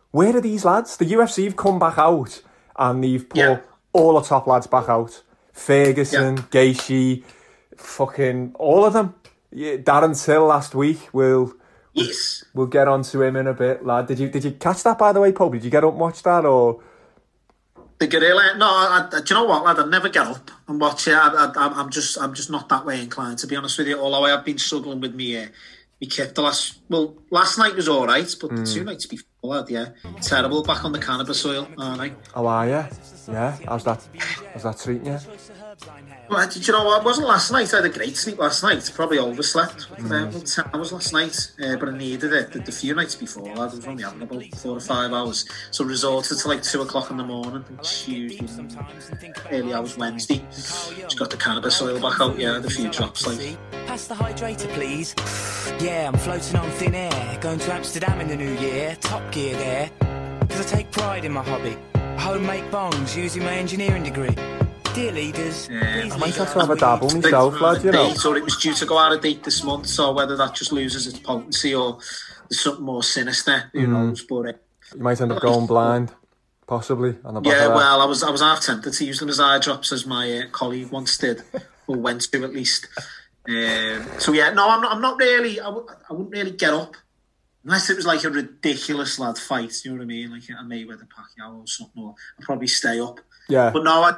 where are these lads? The UFC have come back out and they've put Yeah. all the top lads back out. Ferguson, Gaethje, fucking all of them. Yeah, Darren Till last week. We'll Yes. we'll get on to him in a bit, lad. Did you did you catch that by the way, Pope? Did you get up and watch that or? The gorilla. No, I, I, do you know what, lad? I'd never get up and watch it. I, I, I'm- I'm just, I'm just not that way inclined, to be honest with you. Although I have been struggling with me, uh, me kit the last. Well, last night was all right, but the two nights before, yeah, terrible. Back on the cannabis oil, aren't I? How are you? Yeah, how's that? How's that treating you? Well, did you know what? It wasn't last night. I had a great sleep last night. Probably overslept. Uh, well, 10 hours last night, uh, but I needed it. The, the few nights before, I was only having about four or five hours. So resorted to like two o'clock in the morning, and Tuesday, early hours Wednesday. Just got the cannabis oil back out. Yeah, the few drops. Like, Pass the hydrator, please. Yeah, I'm floating on thin air. Going to Amsterdam in the new year. Top gear there. Because I take pride in my hobby. Homemade bongs using my engineering degree. Dear leaders, please I might have to have a dabble myself, lad, you know. date, or it was due to go out of date this month. So whether that just loses its potency or there's something more sinister, who knows? But uh, You might end up going blind, possibly, on the back Yeah, well, I was I was half tempted to use them as eye drops, as my uh, colleague once did, or went to at least. Um, so yeah, no, I'm not. I'm not really. I w- I wouldn't really get up unless it was like a ridiculous lad fight. You know what I mean? Like a Mayweather Pacquiao or something. Or I'd probably stay up. Yeah. But no, I,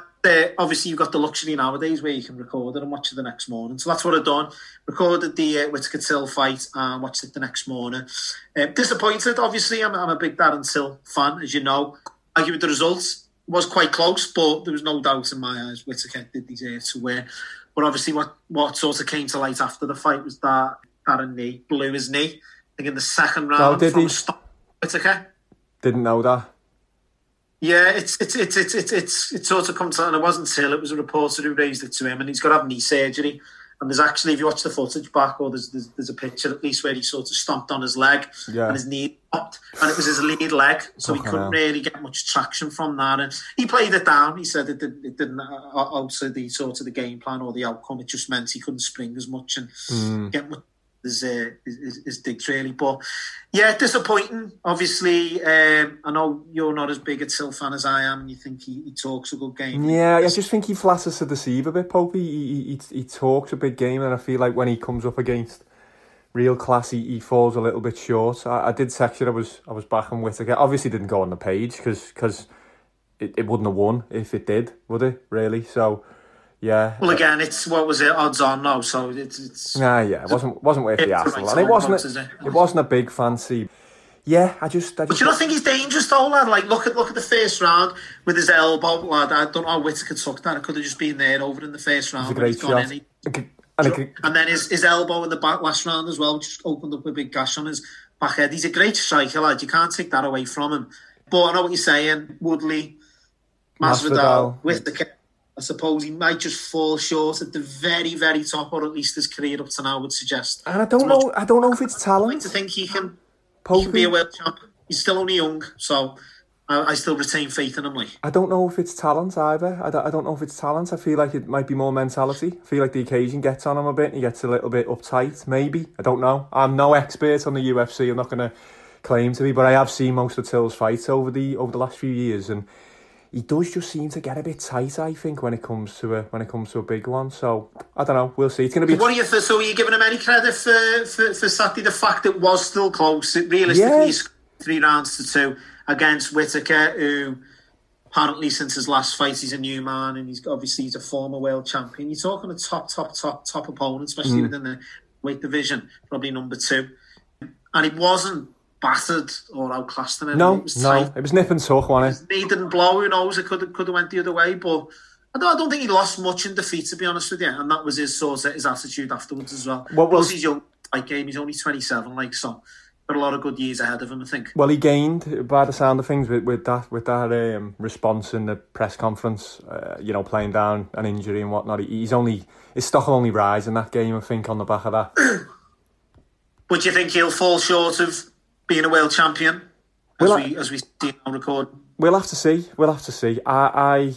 obviously you've got the luxury nowadays where you can record it and watch it the next morning. So that's what I've done. Recorded the uh, Whittaker Till fight and watched it the next morning. Uh, disappointed, obviously. I'm, I'm a big Darren Till fan, as you know. Argue with the results. Was quite close, but there was no doubt in my eyes Whittaker did deserve to win. But obviously, what, what sort of came to light after the fight was that Darren knee blew his knee. I think in the second round. Oh, did from he? a stop. Whittaker. Didn't know that. Yeah, it's it's it's it's it's it's, sort of come to, and it wasn't till it was a reporter who raised it to him, and he's got to have knee surgery. And there's actually, if you watch the footage back, or there's, there's there's a picture at least where he sort of stomped on his leg Yeah. and his knee popped, and it was his lead leg, so he couldn't really get much traction from that. And he played it down. He said it, did, it didn't uh, alter the sort of the game plan or the outcome. It just meant he couldn't spring as much and Mm. get much his, uh, his- his digs really. But yeah, disappointing. Obviously, um, I know you're not as big a Till fan as I am. and You think he, he talks a good game. Yeah, I just think he flatters to deceive a bit, Popey. He, he, he, talks a big game, and I feel like when he comes up against real class, he, he falls a little bit short. I, I did you, I was I was back backing Whittaker. Obviously, didn't go on the page because because it, it wouldn't have won if it did, would it? Really? So, yeah. Well, again, it's what was it? Odds on now, so it's it's. Nah, yeah, it wasn't wasn't worth the hassle, and it wasn't. boxes, eh? It wasn't a big fancy. Yeah, I just, I But you don't think he's dangerous though, lad? Like, look at look at the first round with his elbow, lad. I don't know how Whittaker took that. It could have just been there over in the first round. It's a great shot. he- And it, and then his, his elbow in the back last round as well just opened up a big gash on his back head. He's a great striker, lad. You can't take that away from him. But I know what you're saying. Woodley, Masvidal. Masvidal, with the kick. I suppose he might just fall short at the very, very top, or at least his career up to now would suggest. and I don't know. I don't know if it's I like talent. to think he can, he can be a world champ. He's still only young, so I, I still retain faith in him. Like I don't know if it's talent either. I don't, I don't know if it's talent. I feel like it might be more mentality. I feel like the occasion gets on him a bit. And he gets a little bit uptight. Maybe I don't know. I'm no expert on the UFC. I'm not going to claim to be, but I have seen most of Till's fights over the over the last few years, and he does just seem to get a bit tight. I think when it comes to a when it comes to a big one. So I don't know. We'll see. It's going to be. What are you for? So are you giving him any credit for for, for Saturday? The fact it was still close. It realistically, Yeah. three rounds to two against Whittaker, who apparently since his last fight he's a new man, and he's obviously he's a former world champion. You're talking a top, top, top, top opponent, especially Mm. within the weight division, probably number two, and it wasn't battered or outclassed any. no, it was no. tight. It was nip and tuck, wasn't it? He didn't blow. Who knows? It could have, could have went the other way, but. I don't, I don't think he lost much in defeat, to be honest with you, and that was his sort of his attitude afterwards as well. What was- he's young, like game. He's only twenty seven, like so. Got a lot of good years ahead of him, I think. Well, he gained by the sound of things with, with that with that um, response in the press conference. Uh, you know, playing down an injury and whatnot. He, he's only his stock will only rise in that game. I think on the back of that. But do you think he'll fall short of being a world champion as Well, we as we see on record? We'll have to see. We'll have to see. I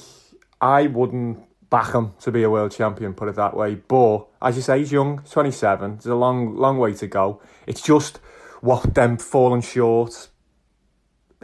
I I wouldn't back him to be a world champion. Put it that way. But as you say, he's young, twenty seven. There's a long long way to go. It's just what them falling short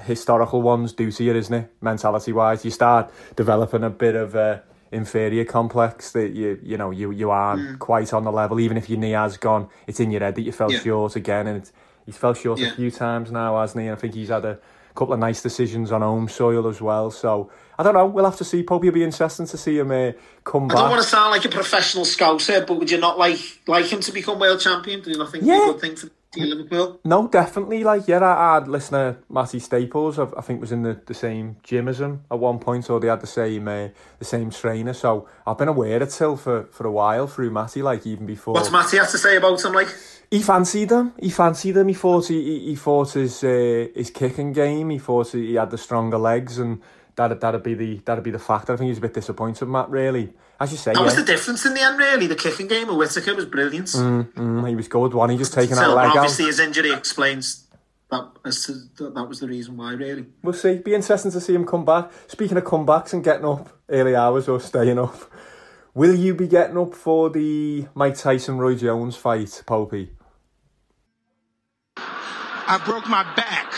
historical ones do to you, isn't it? Mentality wise, you start developing a bit of a inferior complex that you you know you you aren't mm. quite on the level. Even if your knee has gone, it's in your head that you fell Yeah. short again, and it's, he's fell short Yeah. a few times now, hasn't he? And I think he's had a couple of nice decisions on home soil as well. So I don't know. We'll have to see. Probably be interesting to see him uh, come I back. I don't want to sound like a professional scouser, but would you not like like him to become world champion? Do you not think Yeah. it's a good thing for Liverpool? No, definitely. Like, yeah, I had listener Matty Staples. I, I think was in the, the same gym as him at one point, or they had the same uh, the same trainer. So I've been aware of Till for, for a while through Matty, like even before. What's Matty have to say about him? Like, He fancied him. He fancied him. He thought he he, thought his uh, his kicking game. He thought he had the stronger legs, and that that'd be the that'd be the factor. I think he was a bit disappointed, Matt. Really, as you say, that yeah. was the difference in the end. Really, the kicking game of Whittaker was brilliant. Mm, mm, he was good. One, he just taking that Still, leg but out. obviously, his injury explains that as to, that, that was the reason why. Really, We'll see. Be interesting to see him come back. Speaking of comebacks and getting up early hours or staying up, will you be getting up for the Mike Tyson Roy Jones fight, Popey? I broke my back.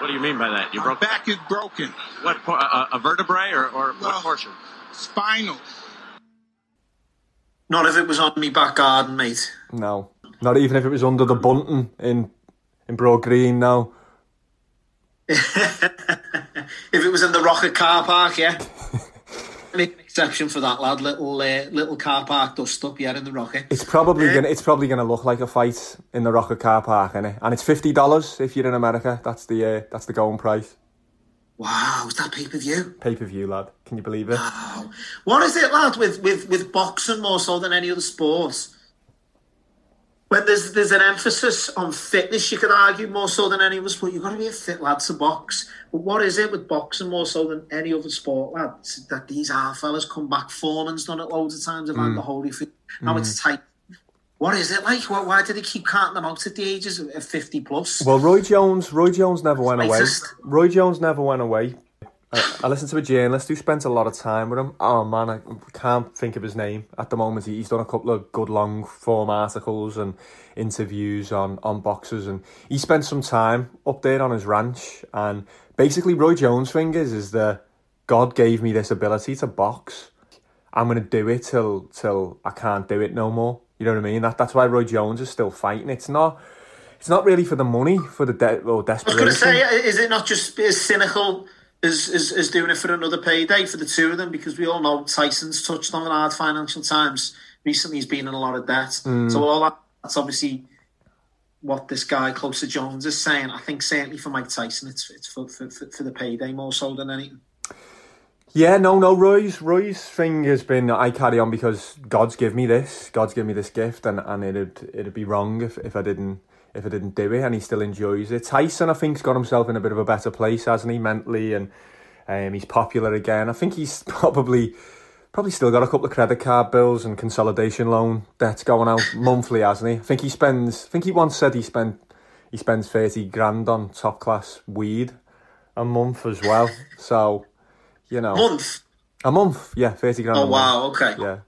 What do you mean by that? You My broke back is broken. what? A, uh, uh, a vertebrae or, or what portion? Spinal. not if it was on me back garden, mate. No, not even if it was under the bunting in in Broad Green. Now, If it was in the Rocket car park, yeah. Make an exception for that lad. Little uh, little car park dust up, yeah, in the Rocket. it's probably gonna it's probably gonna look like a fight in the Rocket car park, innit? And it's fifty dollars if you're in America. That's the uh, that's the going price. Wow, is that pay per view? Pay per view, lad. Can you believe it? What is it, lad, with, with, with boxing more so than any other sport? When there's there's an emphasis on fitness, you could argue more so than any other sport. You've got to be a fit lad to box. But what is it with boxing more so than any other sport, lad? It's that these our fellas come back. Foreman's done it loads of times. Had Mm. the Holyfield. Now Mm. it's tight. What is it like? Why, why do they keep counting them out at the ages of 50 plus? Well, Roy Jones, Roy Jones never went away. Roy Jones never went away. I, I listened to a journalist who spent a lot of time with him. Oh man, I can't think of his name at the moment. He- He's done a couple of good long form articles and interviews on on boxers, and he spent some time up there on his ranch. And basically, Roy Jones' thing is is that God gave me this ability to box. I'm gonna do it till till I can't do it no more. You know what I mean? That that's why Roy Jones is still fighting. It's not. It's not really for the money, for the de- or I was going to say, is it not just as cynical as, as, as doing it for another payday for the two of them? Because we all know Tyson's touched on hard financial times. Recently, he's been in a lot of debt. Mm. So all that, that's obviously what this guy, Closer Jones, is saying. I think certainly for Mike Tyson, it's, it's for, for, for, for the payday more so than anything. Yeah, no, no. Roy's Roy's thing has been I carry on because God's give me this. God's give me this gift, and, and it'd it'd be wrong if, if I didn't if I didn't do it. And he still enjoys it. Tyson, I think's got himself in a bit of a better place, hasn't he, mentally, and um, he's popular again. I think he's probably probably still got a couple of credit card bills and consolidation loan debts going out monthly, hasn't he? I think he spends. I think he once said he spent he spends thirty grand on top class weed. a month as well. So, you know, A Month? a month, yeah, thirty grand. Oh, wow, okay. Yeah.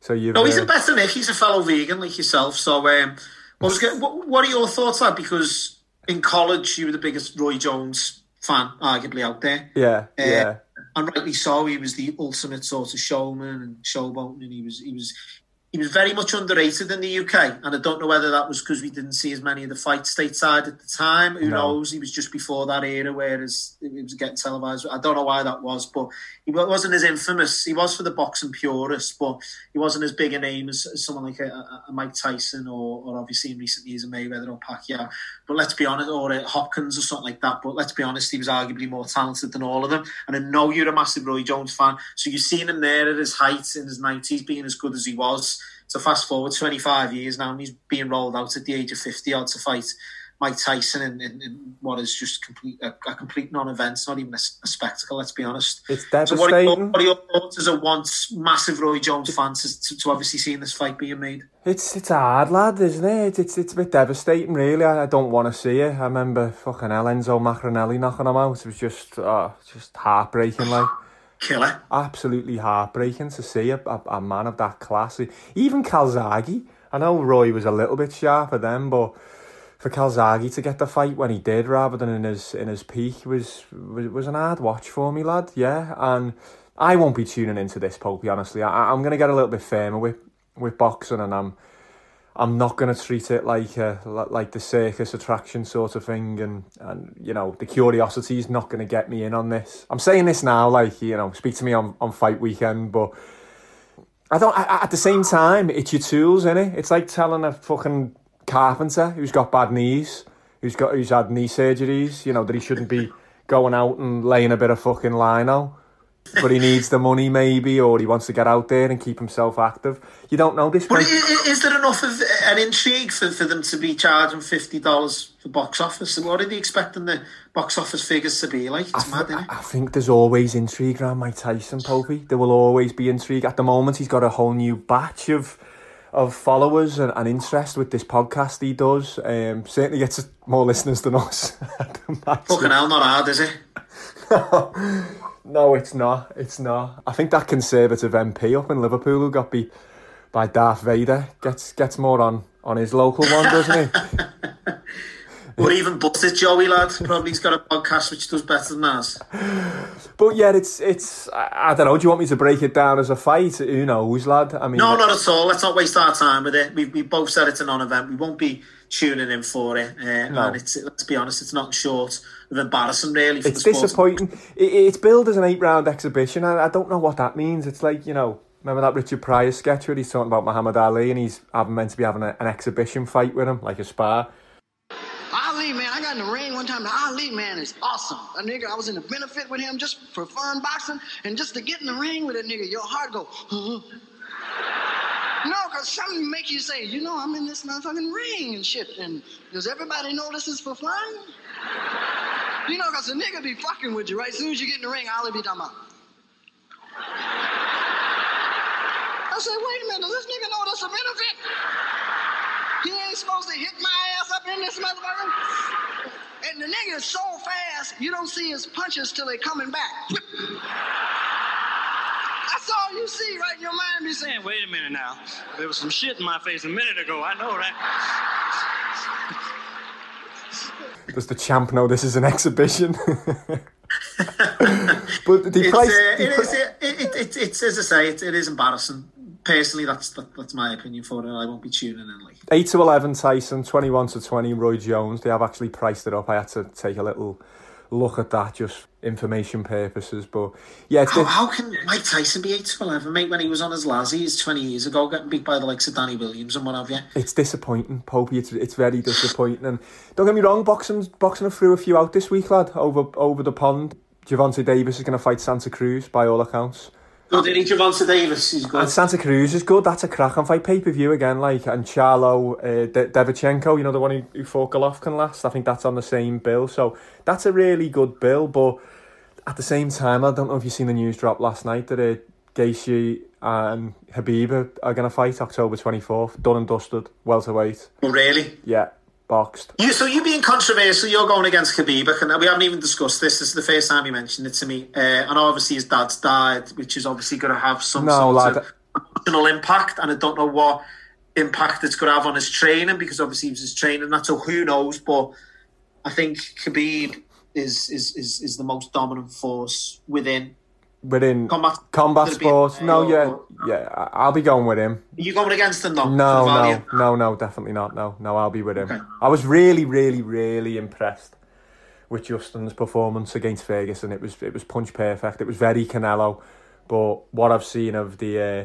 So you've. No, he's uh, a better Nick. He's a fellow vegan like yourself. So, um, what, was, go- what, what are your thoughts on? Because in college, you were the biggest Roy Jones fan, arguably out there. yeah, Uh, yeah. And rightly so. He was the ultimate sort of showman and showboat, and he was he was he was very much underrated in the UK. And I don't know whether that was because we didn't see as many of the fights stateside at the time. Who No. knows? He was just before that era, whereas it was getting televised. I don't know why that was, but he wasn't as infamous. He was for the boxing purists, but he wasn't as big a name as, as someone like a, a, Mike Tyson or, or obviously in recent years a Mayweather or Pacquiao. But let's be honest, or uh, Hopkins or something like that. But let's be honest, he was arguably more talented than all of them. And I know you're a massive Roy Jones fan, so you've seen him there at his height in his nineties, being as good as he was. So fast forward 25 years now, and he's being rolled out at the age of 50 odd to fight Mike Tyson in, in, in what is just complete a, a complete non-event. It's not even a spectacle. Let's be honest. It's So what are, your, devastating. what are your thoughts as a once massive Roy Jones fan to, to, to obviously seeing this fight being made? It's it's hard, lad, isn't it? It's it's a bit devastating, really. I, I don't want to see it. I remember fucking Enzo Maccarinelli knocking him out. It was just, oh, just heartbreaking, like. Killer. Absolutely heartbreaking to see a, a, a man of that class. Even Calzaghe. I know Roy was a little bit sharper then, but for Calzaghe to get the fight when he did, rather than in his in his peak, was was, was an hard watch for me, lad. Yeah, and I won't be tuning into this, Popey. Honestly, I, I'm going to get a little bit firmer with with boxing, and I'm I'm not going to treat it like a, like the circus attraction sort of thing, and and you know the curiosity is not going to get me in on this. I'm saying this now, like you know, speak to me on, on fight weekend, but I don't. I, at the same time, it's your tools, innit? It's like telling a fucking carpenter who's got bad knees, who's got who's had knee surgeries, you know, that he shouldn't be going out and laying a bit of fucking lino. But he needs the money, maybe, or he wants to get out there and keep himself active. You don't know this. But i- i- is there enough of an intrigue for, for them to be charging fifty dollars for box office? What are they expecting the box office figures to be like? It's mad, isn't it? I think there's always intrigue around Mike Tyson, Popey. There will always be intrigue. At the moment, he's got a whole new batch of of followers and, and interest with this podcast he does. Um, certainly gets more listeners than us. Fucking hell, not hard, is it? no, it's not. It's not. I think that Conservative MP up in Liverpool who got beat by Darth Vader gets gets more on, on his local one, doesn't he? Or even Butter Joey lad. Probably he's got a podcast which does better than us. But yeah, it's it's. I, I don't know. Do you want me to break it down as a fight? Who knows, lad? I mean, No, not at all. Let's not waste our time with it. We, we both said it's a non-event. We won't be tuning in for it. Uh, No. And it's let's be honest, it's not short of embarrassing really. For It's disappointing. It, it's billed as an eight round exhibition. I, I don't know what that means. It's like, you know, remember that Richard Pryor sketch where he's talking about Muhammad Ali and he's having, meant to be having a, an exhibition fight with him, like a spar. Ali, man, I got in the ring one time. The Ali, man, is awesome. A nigga, I was in a benefit with him just for fun boxing, and just to get in the ring with a nigga, your heart go. "Huh?" No, cause something make you say, you know, I'm in this motherfucking ring and shit. And does everybody know this is for fun? You know, cause a nigga be fucking with you, right? As soon as you get in the ring, Ali be talking about. I said, wait a minute, does this nigga know this a benefit? He ain't supposed to hit my ass up in this motherfucker. And the nigga is so fast, you don't see his punches till they coming back. That's all you see, right? In your mind be saying, Wait a minute now. There was some shit in my face a minute ago. I know that. Does the champ know this is an exhibition? but the It's, price. uh, the it pri- is. It, it, it, it's as I say, it, it is embarrassing. Personally, that's that, that's my opinion for it. I won't be tuning in. Like 8 to 11 Tyson, 21 to 20 Roy Jones. They have actually priced it up. I had to take a little look at that just information purposes. But yeah, how, how can Mike Tyson be eight to eleven, mate? When he was on his Lazzies twenty years ago, getting beat by the likes of Danny Williams and what have you. It's disappointing, Popey. It's it's very disappointing. And don't get me wrong, boxing boxing threw a few out this week, lad. Over over the pond, Gervonta Davis is going to fight Santa Cruz by all accounts. Good, and Gervonta Davis, he's good. And Santa Cruz is good. That's a crack and fight pay per view again. Like and Charlo uh, De- Devichenko, you know the one who, who fought Golovkin last. I think that's on the same bill. So that's a really good bill. But at the same time, I don't know if you've seen the news drop last night that uh, Gaethje and Khabib are, are going to fight October twenty fourth, done and dusted, welterweight. Oh, really? Yeah, boxed. You, so you being controversial, you're going against Khabib, and we haven't even discussed this. This is the first time you mentioned it to me. Uh, and obviously his dad's died, which is obviously going to have some No, sort lad. of emotional impact, and I don't know what impact it's going to have on his training because obviously he was his training. That's so who knows, but I think Khabib is is is, is the most dominant force within. Within Combat- combat Could it be- sports, no, or- yeah, yeah, I- I'll be going with him. Are you going against him though? No, for the value? no, no, no, definitely not. No, no, I'll be with him. I was really, really, really impressed with Justin's performance against Ferguson. It was, it was punch perfect. It was very Canelo, but what I've seen of the, uh,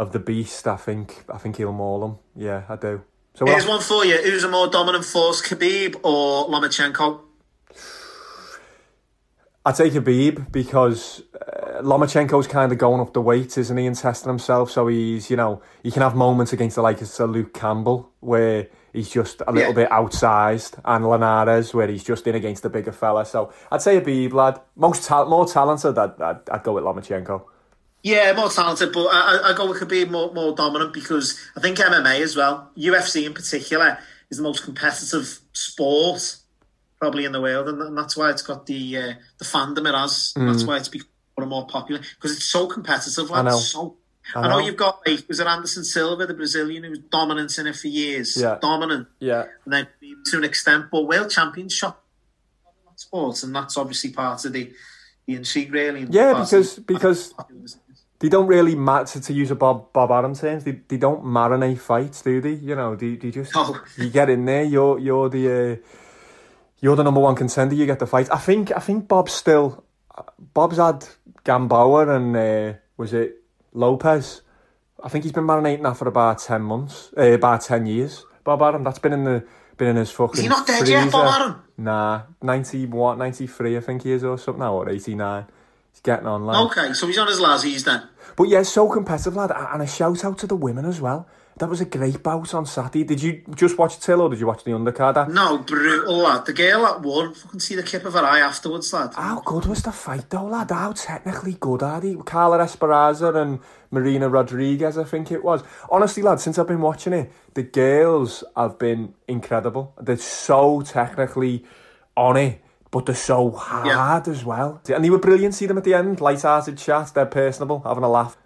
of the beast, I think, I think he'll maul him. Yeah, I do. So Here's else- one for you. Who's a more dominant force, Khabib or Lomachenko? I take Khabib because uh, Lomachenko's kind of going up the weight, isn't he, and testing himself. So he's, you know, he can have moments against the likes of Luke Campbell where he's just a little Yeah. bit outsized, and Linares where he's just in against the bigger fella. So I'd say Khabib, lad. Most ta- more talented, I'd, I'd, I'd go with Lomachenko. Yeah, more talented, but I, I go with Khabib more, more dominant because I think MMA as well, UFC in particular, is the most competitive sport probably in the world, and, that's why it's got the uh, the fandom it has. And That's Mm. why it's become more and more popular because it's so competitive. I know. So, I I know know. you've got like was it Anderson Silva, the Brazilian, who was dominant in it for years, Yeah. dominant, Yeah. and then to an extent, but world championship sports, and that's obviously part of the the intrigue, really. Yeah, because because they don't really matter to use a Bob Bob Arum's terms. They, they don't marinate fights, do they? You know, they, they just you get in there. You're you're the uh, you're the number one contender. You get the fight. I think I think Bob's still Bob's had Gamboa and uh, was it Lopez? I think he's been marinating that for about ten months, uh, about ten years. Bob Arum, that's been in the been in his fucking. Is he not dead yet, Bob freezer. Arum? Nah, ninety what, ninety three, I think he is, or something. now, or eighty nine. He's getting on, lad. Okay, so he's on his lazzies then. But yeah, so competitive, lad. And a shout out to the women as well. That was a great bout on Saturday. Did you just watch Till or did you watch the undercard? No, brutal lad. The girl that won, fucking see the kip of her eye afterwards, lad. How good was the fight though, lad? How technically good are they? Carla Esparza and Marina Rodriguez, I think it was. Honestly, lad, since I've been watching it, the girls have been incredible. They're so technically on it, but they're so hard as well. And they were brilliant. See them at the end, light-hearted chat. They're personable, having a laugh.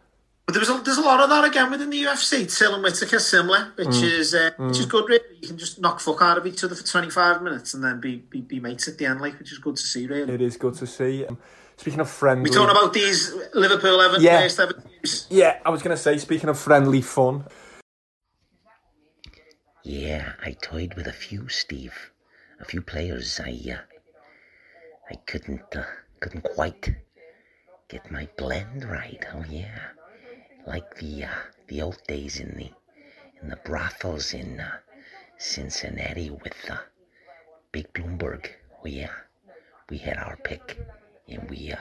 But there was a, there's a lot of that again within the UFC. Till and Whittaker similar, which Mm. is uh, which is Mm. good. Really, you can just knock fuck out of each other for 25 minutes and then be be, be mates at the end, like which is good to see. Really. It is good to see. Um, speaking of friendly, We talking about these Liverpool Everton Yeah. first ever games. Yeah, I was going to say, speaking of friendly fun, Yeah, I toyed with a few, Steve. A few players. I, uh, I couldn't, uh, couldn't quite get my blend right. Oh yeah, like the, uh, the old days in the, in the brothels in uh, Cincinnati with uh, Big Bloomberg. Oh yeah, we had our pick, and we, uh,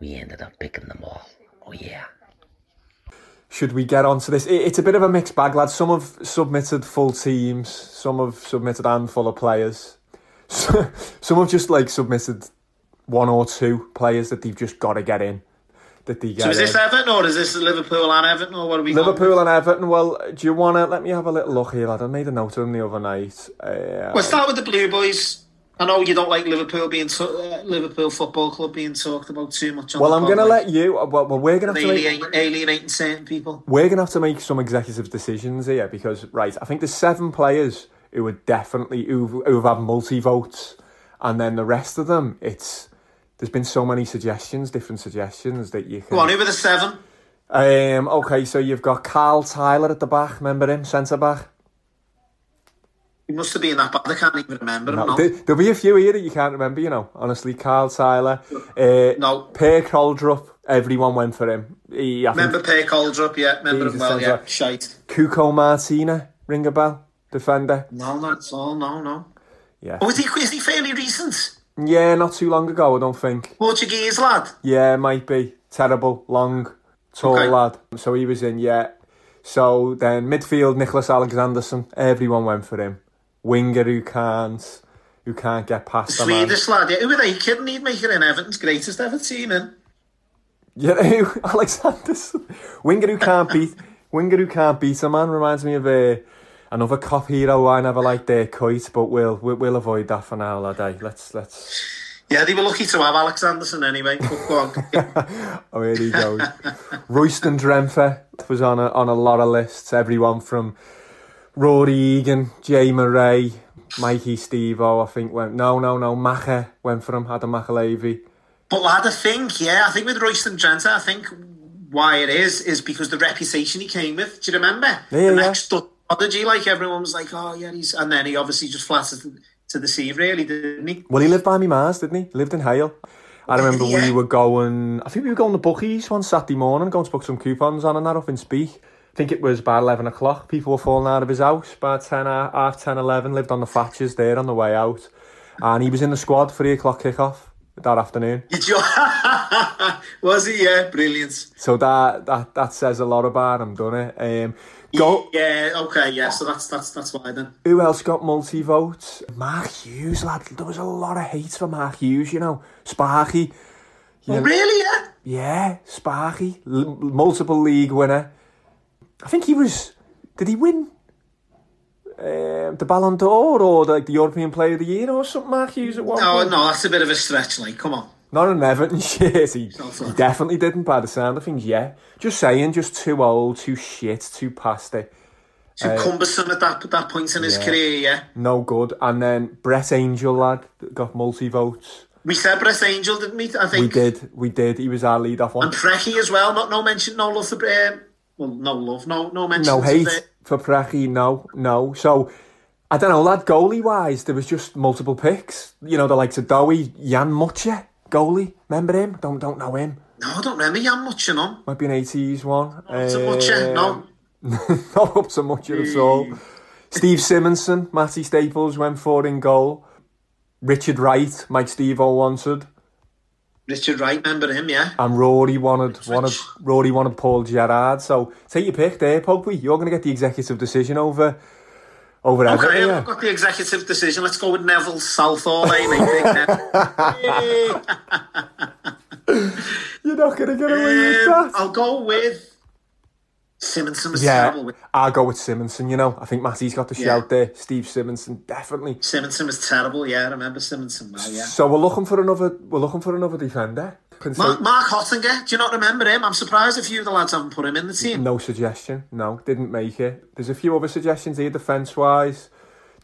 we ended up picking them all. Oh yeah. should we get on to this? It's a bit of a mixed bag, lads. Some have submitted full teams, some have submitted a handful of players. some have just like submitted one or two players that they've just got to get in. That they get So is this in. Everton or is this Liverpool and Everton or what are we? going Liverpool and Everton. Well, do you want to let me have a little look here, lad? I made a note of them the other night. Uh, We'll start with the Blue Boys. I know you don't like Liverpool being t- uh, Liverpool Football Club being talked about too much. On well, I'm going to let you. Well, well we're going to have to make, alienating certain people. we're going to have to make some executive decisions here because, right, I think there's seven players who are definitely who've, who've had multi votes, and then the rest of them, it's there's been so many suggestions, different suggestions that you can. Go on, who were the seven? Um, okay, so you've got Carl Tiler at the back. Remember him, centre back. He must have been that bad. I can't even remember him. No, there, there'll be a few here that you can't remember. You know, honestly, Carl Tiler, uh, no, Per Krøldrup. Everyone went for him. He, I think, Remember Pay Krøldrup? Yeah, remember him well. Yeah, shite. Cuco Martina, ring a bell, defender. No, not at all. No, no. Yeah, Oh, is he, is he fairly recent? Yeah, not too long ago, I don't think. Portuguese lad. Yeah, might be terrible, long, tall Okay. lad. So he was in. Yeah. So then midfield, Nicholas Alexandersson. Everyone went for him. Winger who can't, who can't get past the man. Swedish lad. Yeah, who were they kidding? He'd make it in Everton's greatest ever team. In. Yeah, who? Alexandersson. Winger who can't beat. Winger who can't beat a man reminds me of a. Another Kop hero I never liked there, Kuyt, but we'll, we'll avoid that for now, lad. eh? Let's let's. Yeah, they were lucky to have Alexandersson anyway. Oh, here he goes. Royston Drenthe was on a on a lot of lists. Everyone from Rory Egan, Jay Murray, Mikey Stevo, I think went. No, no, no. Macha went for him. Adam Machalevy. But lad, I think, yeah, I think with Royston Drenthe, I think why it is, is because the reputation he came with. Do you remember? Yeah, the yeah. next prodigy, like everyone was like, oh yeah, he's, and then he obviously just flattered to, the sea, really, didn't he? Well, he lived by me Mars, didn't he? He lived in Hale. I remember Yeah. we were going. I think we were going to Bookies one Saturday morning, going to book some coupons on and that up in Speke. I think it was about eleven o'clock. People were falling out of his house about ten, uh, half ten, eleven. Lived on the Thatchers there on the way out, and he was in the squad three o'clock kickoff that afternoon. Was he? Yeah, brilliant. So that that that says a lot about him, doesn't it? Um, go. Yeah, okay, yeah. So that's that's that's why then. Who else got multi votes? Mark Hughes, lad. There was a lot of hate for Mark Hughes. You know, Sparky. You Oh, know- really? Yeah. Yeah, Sparky, L- multiple league winner. I think he was. Did he win um, the Ballon d'Or or like the European Player of the Year or something? Mark Hughes at one No, point. no, that's a bit of a stretch. Like, come on. Not an Everton shit. He, he definitely didn't by the sound of things. Yeah, just saying, just too old, too shit, too past it. Too Uh, cumbersome at that that point in his career. Yeah. No good. And then Brett Angell lad got multi votes. We said Brett Angell, didn't we? I think. We did, we did. He was our lead off one. And Preki as well. Not no mention, no love for um, well, no love, no no mention. No hate for Preki, no, no. So, I don't know, lad, goalie wise, there was just multiple picks. You know, the likes of Dowie, Jan Mucha, goalie. Remember him? Don't don't know him. No, I don't remember Jan much, you know. Might be an 80s one. Not so much, eh? no. Um, not up so much at all. Steve Simonsen, Matty Staples went for in goal. Richard Wright, Mike Stevo wanted. Richard Wright, remember him? Yeah. And Rory wanted wanted Rory wanted Paul Gerrard. So take your pick there, Pogby. You're going to get the executive decision over over Everton. Okay, yeah. I've got the executive decision. Let's go with Neville Southall, Nev. You're not going to get away with Um, that. I'll go with Simonsen was Yeah, terrible. I'll go with Simonsen. You know, I think Matty's got the Yeah. shout there. Steve Simonsen, definitely. Simonsen was terrible. Yeah, I remember Simonsen well. Yeah. So we're looking for another. We're looking for another defender. Mark, Marc Hottiger, do you not remember him? I'm surprised a few of the lads haven't put him in the team. No suggestion. No, didn't make it. There's a few other suggestions here defence wise.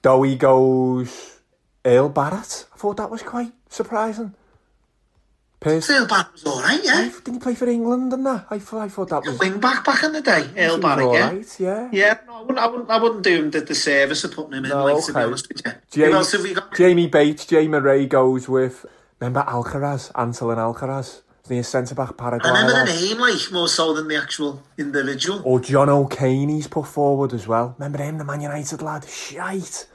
Dowie goes Earl Barrett. I thought that was quite surprising. Pierce, Earl Barrett was all right, yeah. didn't he play for England and that? I thought, I thought that was. Wing back back in the day, Earl Barrett, yeah. right, yeah. Yeah, no, I wouldn't, I wouldn't, I wouldn't do him the, the service of putting him in, No, like, to be honest with you. Jamie, Who else have we got? Jamie Bates, Jay Murray goes with. Remember Alcaraz, Antolin Alcaraz? The centre back Paraguay. I remember the name, like, more so than the actual individual. Or John O'Kane, he's put forward as well. Remember him, the Man United lad? Shite.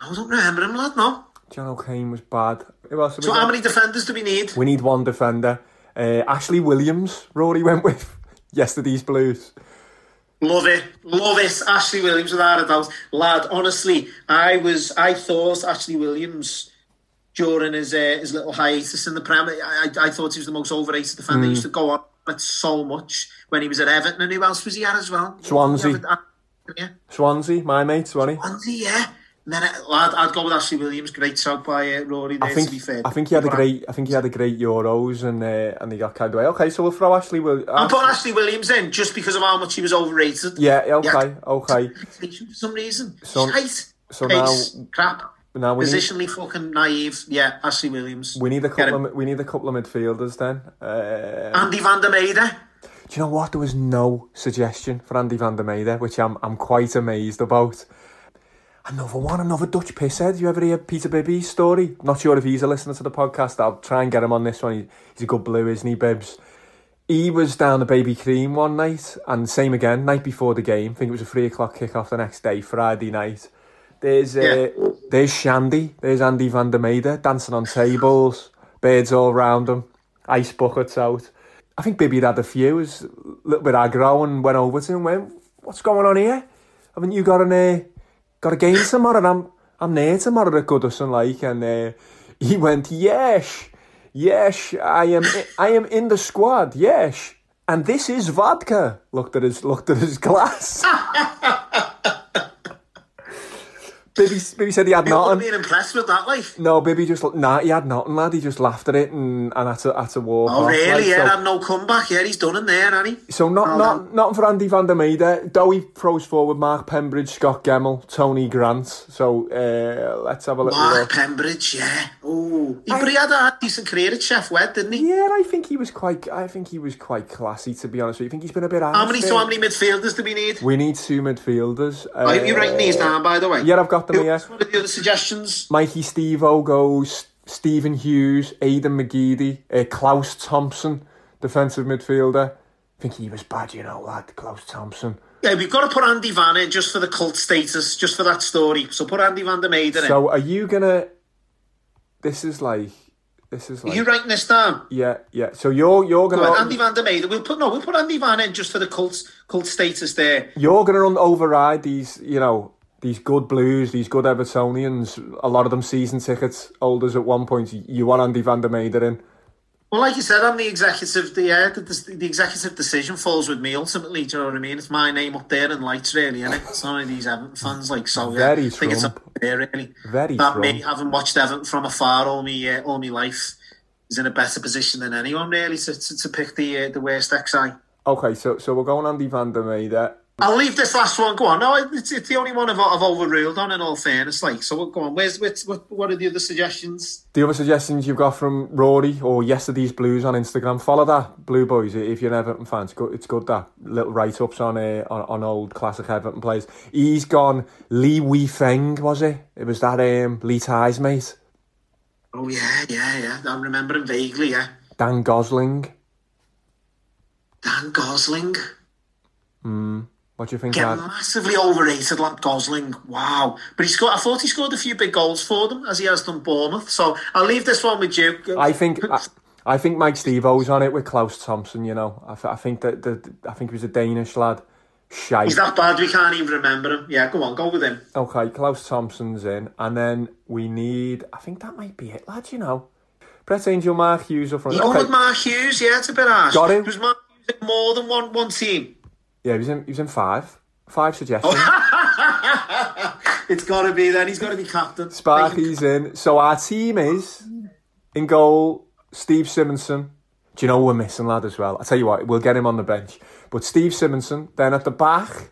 I don't remember him, lad, no. John O'Kane was bad. Who else So how many defenders do we need? We need one defender. Uh, Ashley Williams, Rory went with yesterday's Blues. Love it, love it. Ashley Williams, without a doubt, lad. Honestly, I was, I thought Ashley Williams during his uh, his little hiatus in the Prem, I, I, I thought he was the most overrated defender. Mm. He used to go on it so much when he was at Everton, and who else was he at as well? Swansea. Yeah, Swansea, my mate, Swanee. Swansea, yeah. And then, uh, lad, I'd go with Ashley Williams. Great shout by uh, Rory there, I think to be fair. I think he had a great I think he had a great Euros and uh, and he got carried away. Okay, so we'll throw Ashley Williams. I'm putting Ashley Williams in just because of how much he was overrated. Yeah, okay, okay. For some reason. So- Shite. so Pace, now- crap. Now we need, Positionally fucking naive. Yeah, Ashley Williams. we need a couple of we need a couple of midfielders then. Uh, Andy van der Meyde. Do you know what? There was no suggestion for Andy van der Meyde, which I'm I'm quite amazed about. Another one, another Dutch pisshead. You ever hear Peter Bibby's story? Not sure if he's a listener to the podcast. I'll try and get him on this one. He- He's a good blue, isn't he, Bibbs? He was down the Baby Cream one night, and same again, night before the game. I think it was a three o'clock kick-off the next day, Friday night. There's uh, there's Shandy, there's Andy van der Meyde dancing on tables, birds all round him, ice buckets out. I think Bibby had a few, was a little bit aggro and went over to him and went, What's going on here? Haven't you got an uh, got a game tomorrow? And I'm I'm there tomorrow at Goodison like and uh, he went, Yes, yes, I am I am in the squad, yes. And this is vodka. Looked at his looked at his glass. Bibby, Bibby said he had nothing. been impressed with that, like. No, Bibby just nah, he had nothing, lad. He just laughed at it and and had to had to walk Oh, off. really? like, yeah, so- had no comeback. Yeah, he's done in there, hasn't he? So not Oh, not nothing for Andy van der Meyde. Dowie throws forward Mark Pembridge, Scot Gemmill, Tony Grant. So uh, let's have a little Mark look. Pembridge, yeah. Oh, he, but he had a decent career at Chef Wed, didn't he? Yeah, I think he was quite. I think he was quite classy, to be honest. with you. I think he's been a bit. How many? So how many midfielders do we need? We need two midfielders. Uh, Are you writing these down, by the way? Yeah, I've got them here. What are the other suggestions? Mikey Stevo goes. Stephen Hughes, Aidan McGeady, uh, Claus Thomsen, defensive midfielder. I think he was bad, you know, lad. Claus Thomsen. Yeah, we've got to put Andy Van in just for the cult status, just for that story. So put Andy Van der Meyde in. So are you gonna? This is like. This is Are like. you writing this down? Yeah, yeah. So you're you're gonna on, Andy Van der Meyde. We'll put no, we'll put Andy Van in just for the cult cult status there. you're gonna run override these, you know, these good Blues, these good Evertonians. A lot of them season tickets holders at one point. You want Andy Van der Meyde in. Well, like you said, I'm the executive. The, uh, the the executive decision falls with me ultimately. Do you know what I mean? It's my name up there in lights, really, is it? It's not of these Everton fans, like so. Yeah, Very I think it's up there, really. Very that me, having watched Everton from afar all me uh, all my life, is in a better position than anyone really to to, to pick the uh, the worst XI. Okay, so so we're going Andy Van der Meyde. I'll leave this last one. Go on. No, it's, it's the only one I've, I've overruled on. In all fairness, like so. Go on. Where's what? What are the other suggestions? The other suggestions you've got from Rory or Yesterday's Blues on Instagram, follow that Blue Boys if you're an Everton fan. It's good. It's good that little write ups on, uh, on on old classic Everton players. He's gone. Li Weifeng was it? It was that um, Li Tie's mate. Oh yeah, yeah, yeah. I remember him vaguely. Yeah, Dan Gosling. Dan Gosling. Hmm. What do you think? Get massively overrated, like Gosling. Wow, but he scored. I thought he scored a few big goals for them, as he has done Bournemouth. So I'll leave this one with you. I think I, I think Mike Stevo's on it with Claus Thomsen. You know, I, th- I think that the I think he was a Danish lad. Shite. he's that bad. We can't even remember him. Yeah, go on, go with him. Okay, Claus Thomsen's in, and then we need. I think that might be it, lads. You know, Brett Angell, Mark Hughes up front. You Okay. with Mark Hughes? Yeah, it's a bit harsh. Got him. Was Mark Hughes in more than one one team? Yeah, he was in. He was in five. Five suggestions. it's got to be then. He's got to be captain. Sparky's in. So our team is in goal. Steve Simonsen. Do you know we're missing, lad? As well. I tell you what, we'll get him on the bench. But Steve Simonsen. Then at the back,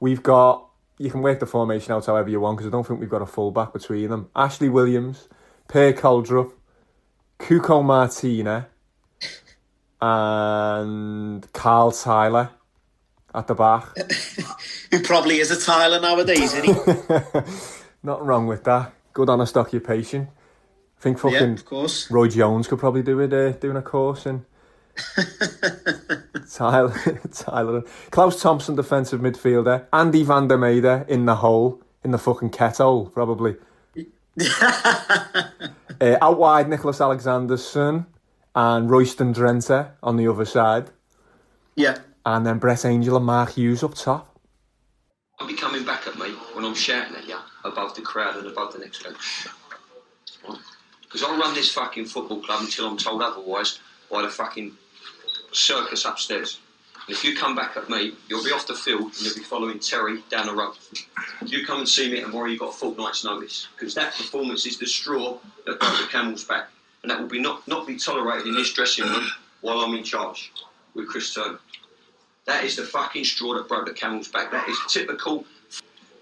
we've got. You can work the formation out however you want because I don't think we've got a full back between them. Ashley Williams, Per Krøldrup, Cuco Martina, and Carl Tiler at the back. Who probably is a Tyler nowadays, isn't he? Nothing wrong with that. Good honest occupation. I think fucking Yeah, of course. Roy Jones could probably do it, uh, doing a course in. Tyler, Tyler, Claus Thomsen, defensive midfielder. Andy Van der Meyde in the hole, in the fucking kettle, probably. uh, out wide, Niclas Alexandersson and Royston Drenthe on the other side. Yeah. And then Brett Angell and Mark Hughes up top. I'll be coming back at me when I'm shouting at you above the crowd and above the next coach. Because I'll run this fucking football club until I'm told otherwise by the fucking circus upstairs. And if you come back at me, you'll be off the field and you'll be following Terry down the road. You come and see me tomorrow, you've got a fortnight's notice. Because that performance is the straw that broke the camel's back. And that will be not, not be tolerated in this dressing room while I'm in charge with Chris Turner. That is the fucking straw that broke the camel's back. That is typical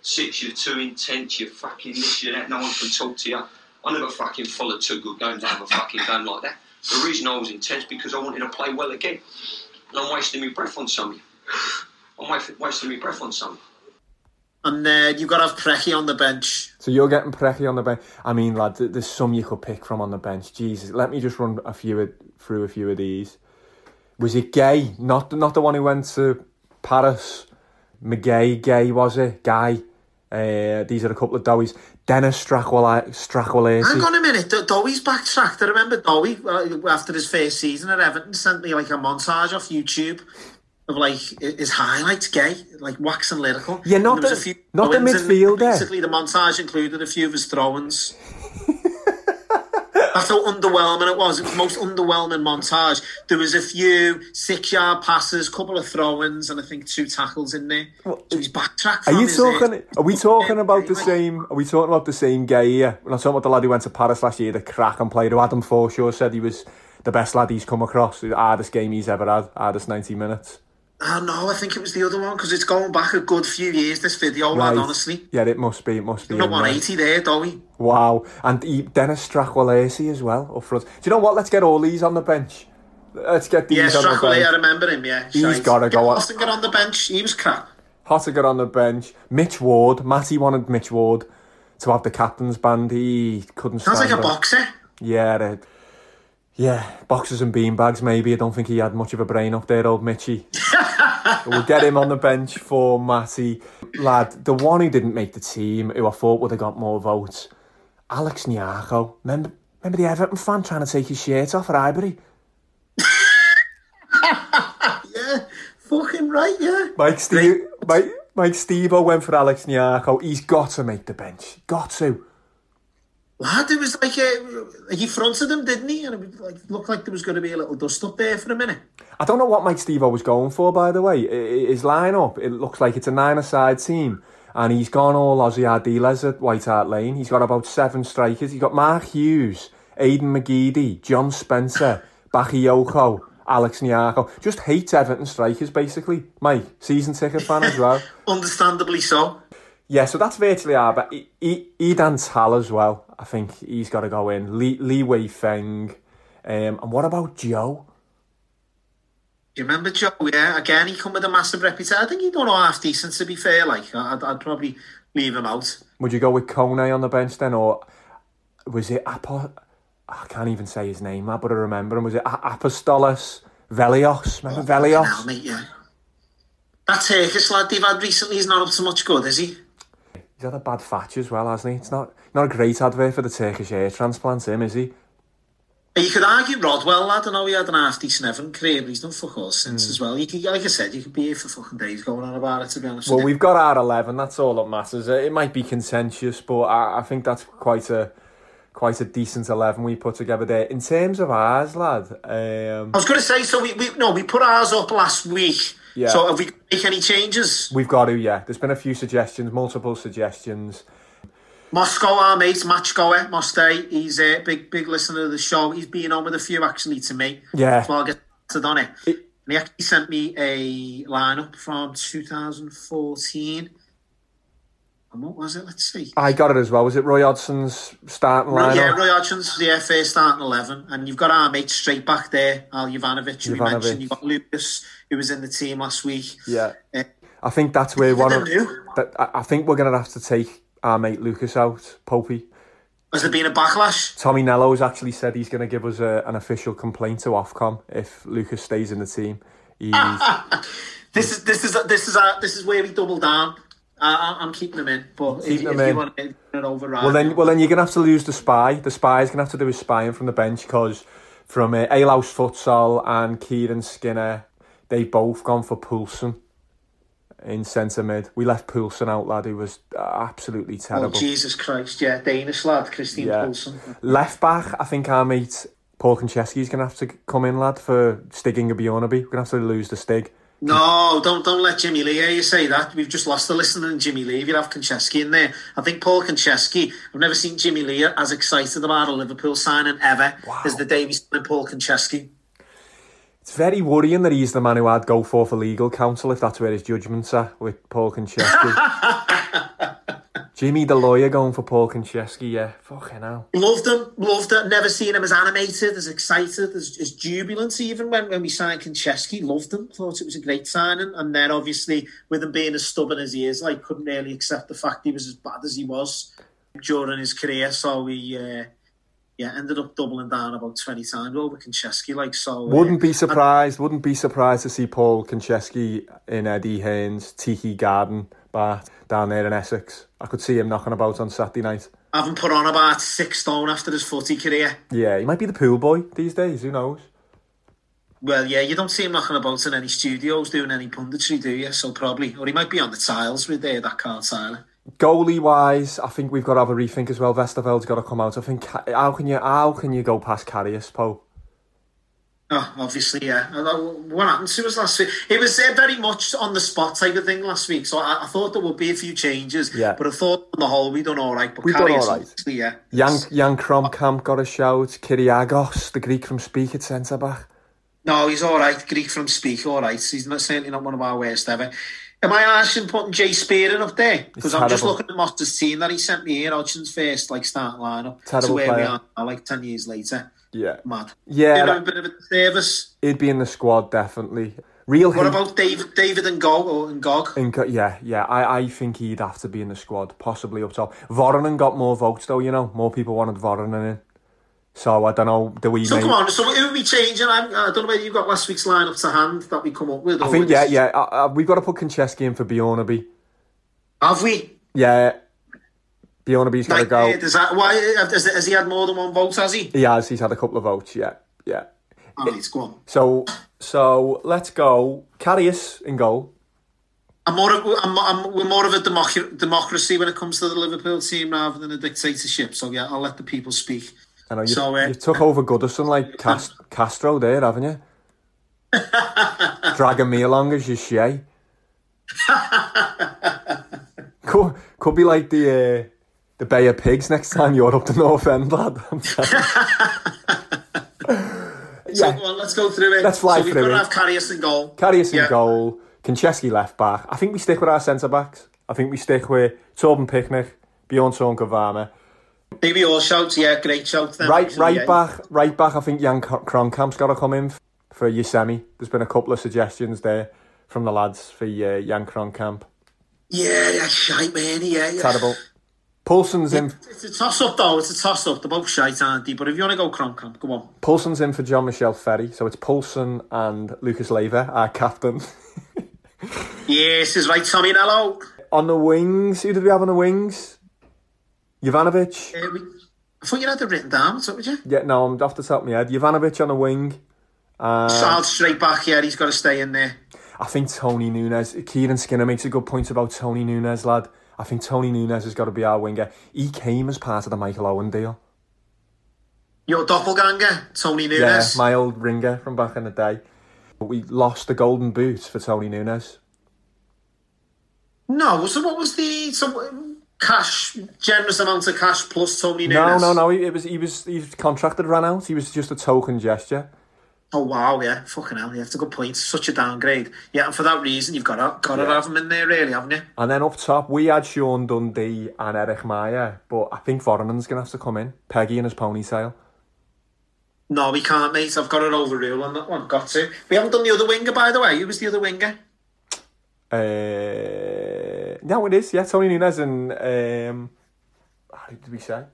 six, you're too intense, you're fucking this, you're that, no one can talk to you. I never fucking followed two good games out of a fucking game like that. The reason I was intense because I wanted to play well again. And I'm wasting my breath on somebody. I'm wasting my breath on somebody. And uh, you've got to have Preki on the bench. So you're getting Preki on the bench. I mean, lad, there's some you could pick from on the bench. Jesus, let me just run a few of, through a few of these. Was it Gueye? Not not the one who went to Paris. Magaye, Gueye was it? Guy. Uh, these are a couple of doughies. Dennis Strachwell, Strachwell Hang on a minute, Do- Dowie's backtracked. I remember Dowie, uh, after his first season at Everton, sent me like a montage off YouTube of like his highlights, gay, like waxing lyrical. Yeah, not And there was the- not the midfielder. Basically, the montage included a few of his throw-ins. That's how underwhelming it was. It was the most underwhelming montage. There was a few six-yard passes, couple of throw-ins, and I think two tackles in there. So he's backtracked. Are you talking? Are we talking about the same? Are we talking about the same guy here? We're not talking about the lad who went to Paris last year, the crack and played. Who Adam Forshaw said he was the best lad he's come across, the hardest game he's ever had, hardest ninety minutes. Oh, no, I think it was the other one because it's going back a good few years. This video, lad, honestly. Yeah, it must be. It must be. Not 180 there, do we? Wow, and he, Denis Stracqualursi as well up front. Do you know what? Let's get all these on the bench. Let's get these Yeah, on the Strackley, I remember him, yeah. he's gotta go on. Austin got on the bench. He was crap. Hotter got on the bench. Mitch Ward, Matty wanted Mitch Ward to have the captain's band. He couldn't. Sounds like a it. boxer. Yeah, the, yeah, boxes and beanbags. Maybe I don't think he had much of a brain up there, old Mitchy. we'll get him on the bench for Matty. Lad, the one who didn't make the team, who I thought would have got more votes, Alex Nyarko. Remember, remember the Everton fan trying to take his shirt off at Ivory? yeah, fucking right, yeah. Mike Steve, Mike, Mike Stevo went for Alex Nyarko. He's got to make the bench. Got to. Lad, it was like a, he fronted him, didn't he? And it like, looked like there was going to be a little dust up there for a minute. I don't know what Mike Steve was going for, by the way. His lineup, it looks like it's a nine-a-side team, and he's gone all Ossie Ardiles at White Hart Lane. He's got about seven strikers. He's got Mark Hughes, Aidan McGeady, John Spencer, Bakayoko, Alex Nyarko. Just hates Everton strikers, basically. Mike, season ticket fan as well. Understandably so. Yeah, so that's virtually our but Idan Tal as well. I think he's got to go in. Lee, Li Weifeng. Um, and what about Joe? Do you remember Joe? Yeah, again, he come with a massive reputation. I think he done half decent, to be fair. Like, I'd, I'd probably leave him out. Would you go with Kone on the bench then, or was it Apo? I can't even say his name, lad, but I remember him. Was it A- Apostolos Velios? Remember Now, Velios? mate, yeah. That Turkish lad they've had recently is not up to much good, is he? He's had a bad fatch as well, hasn't he? It's not not a great advert for the Turkish air transplant, him, is he? You could argue Rodwell, lad. I know he had an decent Everton career, but he's done fuck all since Hmm. as well. You could, like I said, you could be here for fucking days going on about it, to be honest Well, we've got our 11, that's all that matters. It might be contentious, but I, I think that's quite a quite a decent 11 we put together there. In terms of ours, lad, um, I was going to say, so we, we no, we put ours up last week. Yeah. So have we make any changes? we've got to, yeah. There's been a few suggestions, multiple suggestions. Moscow, our mate, Match Goer, Mostay, he's a big, big listener to the show. He's been on with a few actually to me. Yeah. So I'll get started on it. And he actually sent me a lineup from 2014. And what was it? Let's see. I got it as well. Was it Roy Hodgson's starting lineup? yeah, Roy Hodgson's yeah, first starting 11. And you've got our mate straight back there, Al Jovanovic, who we mentioned. You've got Lucas, who was in the team last week. Yeah. Uh, I think that's where one of that I think we're gonna have to take our mate Lucas out, Popey. Has there been a backlash? Tommy Nello Nello's actually said he's going to give us a, an official complaint to Ofcom if Lucas stays in the team. This is this is this is this is where we double down. I'm keeping them in, but if, Keeping if them you in. want to override, well then, well then you're going to have to lose the spy. The spy's going to have to do his spying from the bench because from uh, Alouse Futsal and Kieran Skinner, they've both gone for Poulsen in centre mid. We left Poulsen out, lad, who was absolutely oh terrible. Jesus Christ, yeah, Danish lad, Christian Yeah. Poulsen. Left back, I think our mate Paul Konchesky's going to have to come in, lad, for Stig Inge Bjørnebye. We're going to have to lose the Stig. No, don't don't let Jimmy Lee hear you say that. We've just lost the listener in Jimmy Lee. If you have Konchesky in there, I think Paul Konchesky. I've never seen Jimmy Lee as excited about a Liverpool signing ever as the day we signed Paul Konchesky. It's very worrying that he's the man who I'd go for for legal counsel if that's where his judgment's are with Paul Konchesky. Jimmy the lawyer going for Paul Konchesky, yeah. Fucking hell. Loved him, loved it. Never seen him as animated, as excited, as, as jubilant. Even when, when we signed Konchesky, loved him. Thought it was a great signing. And then obviously, with him being as stubborn as he is, like couldn't really accept the fact he was as bad as he was during his career. So we, uh, yeah, ended up doubling down about twenty times over Konchesky. Like so, uh, Wouldn't be surprised, wouldn't be surprised to see Paul Konchesky in Eddie Hearn's Tiki Garden bar down there in Essex. I could see him knocking about on Saturday night. having put on about six stone after his footy career. Yeah, he might be the pool boy these days, who knows? Well, yeah, you don't see him knocking about in any studios doing any punditry, do you? So probably, or he might be on the tiles with there, that Carl Tiler. Goalie wise, I think we've got to have a rethink as well. Westerveld's got to come out. I think how can you how can you go past Karius, Poe? Oh, obviously, yeah. What happened to us last week? It was uh, very much on the spot type of thing last week, so I, I thought there would be a few changes. Yeah. But I thought on the whole we done all right. But We done all right. yeah. Jan Jan Kromkamp got a shout. Kyrgiakos, the Greek from Speke at centre back. No, he's all right. Greek from Speke, all right. He's not, certainly not one of our worst ever. Am I asking putting Jay Spearing up there? Because I'm just looking at Motter's team that he sent me here, Hodgson's first like starting lineup. Terrible to where we are now, like ten years later. Yeah. Mad. Yeah, him a that- bit of a service. He'd be in the squad definitely. Real What about David, David N'Gog or N'Gog? Co- yeah, yeah. I, I think he'd have to be in the squad, possibly up top. Voronin got more votes though, you know. More people wanted Voronin in. So I don't know. Do we? So make- come on, so who are we changing? I'm, I don't know whether you've got last week's lineup to hand that we come up with. I think yeah, yeah. Uh, uh, we've got to put Konchesky in for Bjørnebye. Have we? Yeah, Bjørnebye's got Like, go. does that, why, has, has he had more than one vote, has he? He has. He's had a couple of votes. Yeah, yeah. All right, go on. So so let's go. Karius in goal. I'm more of, I'm, I'm, we're more of a democ- democracy when it comes to the Liverpool team rather than a dictatorship. So yeah, I'll let the people speak. I know you, So, uh, you took over Goodison like Cast- Castro there, haven't you? Dragging me along as your shay. could, could be like the uh, the Bay of Pigs next time you're up the North End, lad. I'm. So on, let's go through it. Let's fly so we've through got to it. have Karius in goal. Karius in Yeah. goal, Konchesky left back. I think we stick with our centre backs. I think we stick with Torben Piechnik, Bjorn Kvarme. Maybe all shouts, yeah, great shout. Then, Right, right yeah. back, right back. I think Jan Kr- Kromkamp's got to come in for Josemi. There's been a couple of suggestions there from the lads for uh, Jan Kromkamp. Yeah, that's shite, man. Yeah, yeah. Terrible. Poulsen's in. It's a toss up, though. It's a toss up. They're both shite, aren't they? But if you want to go Kromkamp, go on. Poulsen's in for Jean-Michel Ferri. So it's Poulsen and Lucas Leiva, our captain. Yes, is right, Tommy Nello. on the wings, who did we have on the wings? Jovanovic. Uh, we, I thought you had it written down. What's up with you? Yeah, no, I'm off the top of my head. Jovanovic on the wing. Uh, Salt straight back, yeah, he's got to stay in there. I think Tony Nunes, Kieran Skinner makes a good point about Tony Nunes, lad. I think Tony Nunes has got to be our winger. He came as part of the Michael Owen deal. Your doppelganger, Tony Nunes. Yeah, my old ringer from back in the day. But we lost the golden boot for Tony Nunes. No, so what was the so cash, generous amount of cash plus Tony Nunes? No, no, no. He, it was he was his contracted ran out. He was just a token gesture. Oh wow, yeah, fucking hell, yeah, that's a good point. Such a downgrade. Yeah, and for that reason, you've got to got to Yeah. have him in there, really, haven't you? And then up top, we had Sean Dundee and Erik Meijer, but I think Voronin's going to have to come in. Peggy and his ponytail. No, we can't, mate. I've got an overrule on that one. Got to. We haven't done the other winger, by the way. Who was the other winger? Uh, no, it is. Yeah, Tony Nunes and um, how did we say?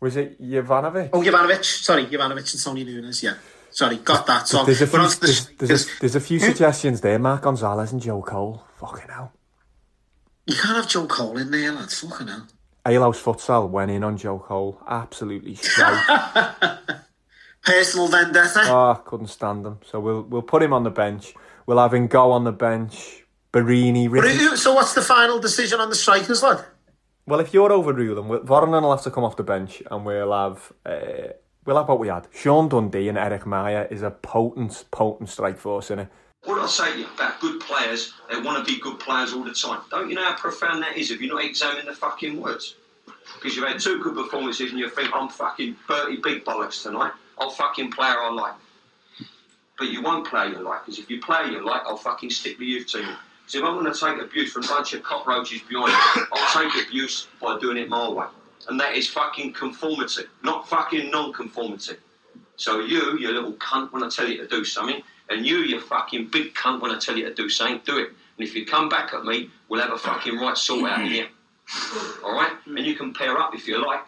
Was it Jovanovic? Oh, Jovanovic. Sorry, Jovanovic and Tony Nunes. Yeah. Sorry, got that. So there's a few, on to the- there's, there's, a, there's a few suggestions there. Mark Gonzalez and Joe Cole. Fucking hell. You can't have Joe Cole in there, lads. Fucking hell. Alehouse Futsal went in on Joe Cole. Absolutely. Personal vendetta. oh, couldn't stand him. So we'll we'll put him on the bench. We'll have him go on the bench. Barini, Ricky. so what's the final decision on the strikers, lad? Well, if you're overruling, Voronin will have to come off the bench, and we'll have uh, we'll have what we had. Sean Dundee and Erik Meijer is a potent, potent strike force in it. What I say to you about good players? They want to be good players all the time. Don't you know how profound that is if you're not examining the fucking words? Because you've had two good performances and you think, I'm fucking 30 big bollocks tonight. I'll fucking play her I like. But you won't play you like, because if you play you like, I'll fucking stick with you to you. So if I'm going to take abuse from a bunch of cockroaches behind me, I'll take abuse by doing it my way. And that is fucking conformity, not fucking non-conformity. So you, you little cunt, when I tell you to do something, and you, you fucking big cunt, when I tell you to do something, do it. And if you come back at me, we'll have a fucking right sort out here. All right? And you can pair up if you like,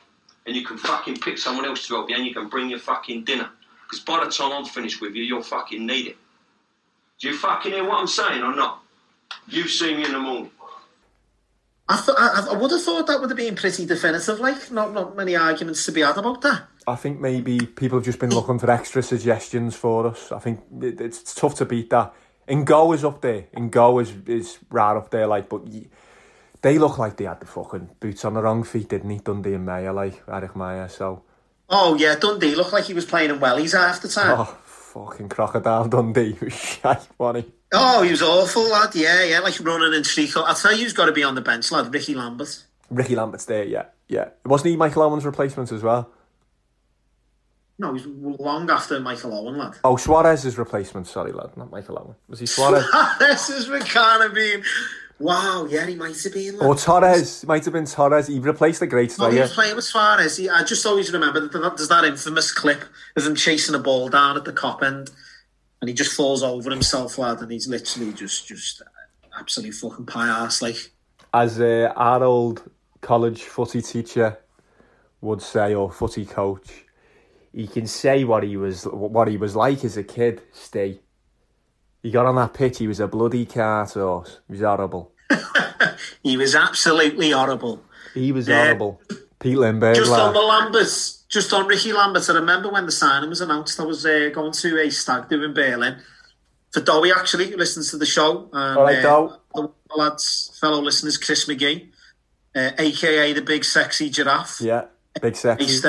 and you can fucking pick someone else to help you, and you can bring your fucking dinner. Because by the time I'm finished with you, you'll fucking need it. Do you fucking hear what I'm saying or not? You see me in the morning. I, th- I, I would have thought that would have been pretty definitive, like, not, not many arguments to be had about that. I think maybe people have just been looking for extra suggestions for us. I think it, it's tough to beat that. Ngo is up there. Ngo is is right up there, like, but y They look like they had the fucking boots on the wrong feet, didn't he? Dundee and Meijer, like Erik Meijer. So, Oh yeah, Dundee looked like he was playing in wellies half the time. oh, fucking crocodile Dundee. Was shite, wasn't he? Oh, he was awful, lad. Yeah, yeah, like running in streak. I'll tell you who's got to be on the bench, lad. Ricky Lambert. Ricky Lambert's there, yeah, yeah. Wasn't he Michael Owen's replacement as well? No, he's long after Michael Owen, lad. Oh, Suarez's replacement. Sorry, lad, not Michael Owen. Was he Suarez? this is McCann been. Wow, yeah, he might have been. Lad. or Torres? Might have been Torres. He replaced the great No, he was playing with Suarez. He, I just always remember that that- there's that infamous clip of him chasing a ball down at the Kop end, and he just falls over himself, lad, and he's literally just just absolutely fucking pie ass, like. As uh, our old college footy teacher would say, or footy coach, he can say what he was what he was like as a kid. Stay. He got on that pitch. He was a bloody cart horse. He was horrible. He was absolutely horrible. He was Yeah. horrible. Pete Lindbergh. Just lad. on the Lamberts, just on Ricky Lambert, I remember when the signing was announced, I was uh, going to a stag do in Berlin for Dowie, actually, who listens to the show. And, All right, uh, the lads, fellow listeners, Chris McGee, uh, aka the big sexy giraffe. Yeah, big sexy.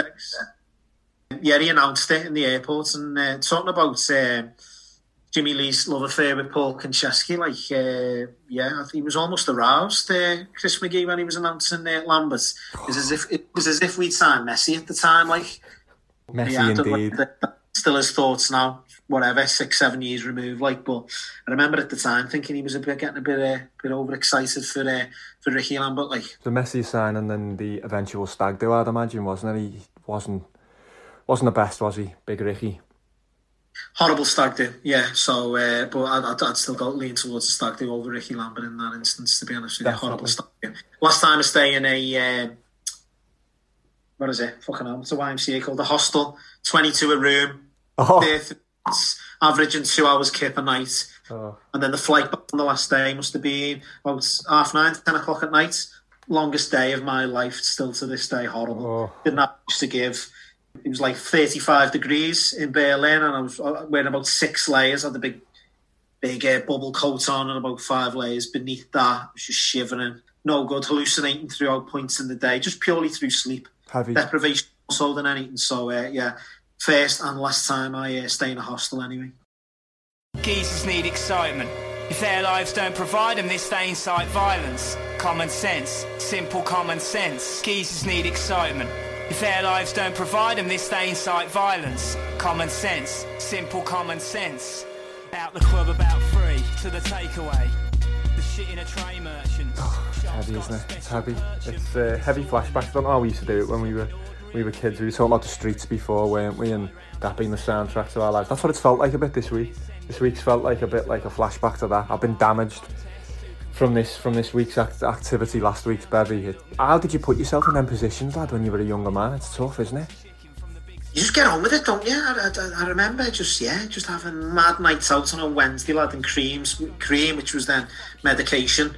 Yeah, he announced it in the airport and uh, talking about uh, Jimmy Lee's love affair with Paul Konchesky. Like, uh, yeah, he was almost aroused, uh, Chris McGee, when he was announcing uh, Lambert. It was as if it was as if we'd signed Messi at the time. Like, Messi yeah, indeed. that- Still his thoughts now, whatever, six, seven years removed. Like, but I remember at the time thinking he was a bit getting a bit, uh, bit overexcited for uh, for Ricky Lambert. Like, The Messi sign and then the eventual stag do, I'd imagine, wasn't it? He wasn't wasn't the best, was he? Big Ricky. Horrible stag do, yeah. So, uh, but I'd, I'd, still go lean towards the stag do over Ricky Lambert in that instance. To be honest with you, horrible stag do. Last time I stayed in a uh, what is it? Fucking hell, it's a YMCA called the Hostel. Twenty two a room, Oh. Perth, averaging two hours kip a night. Oh. And then the flight back on the last day must have been about half nine, ten o'clock at night. Longest day of my life, still to this day, horrible. Oh. Didn't have much to give. It was like 35 degrees in Berlin, and I was uh, wearing about six layers. I had the big, big uh, bubble coat on, and about five layers beneath that. I was just shivering. No good, hallucinating throughout points in the day, just purely through sleep. Heavy. Deprivation more so than anything. So, uh, yeah, first and last time I uh, stay in a hostel anyway. Geezers need excitement. If their lives don't provide them, this they incite violence. Common sense, simple common sense. Geezers need excitement. If their lives don't provide them, this they incite violence. Common sense, simple common sense. Out the club about three to the takeaway. The shit in a tray merchant. It's heavy, isn't it? It's heavy. It's uh, heavy flashbacks. I don't know how we used to do it when we were we were kids. We were talking about the streets before, weren't we? And that being the soundtrack to our lives. That's what it's felt like a bit this week. This week's felt like a bit like a flashback to that. I've been damaged from this from this week's act- activity, last week's bevy. How did you put yourself in them positions, lad, when you were a younger man? It's tough, isn't it? You just get on with it, don't you? I, I, I remember just yeah, just having mad nights out on a Wednesday, lad, and creams, cream, which was then medication.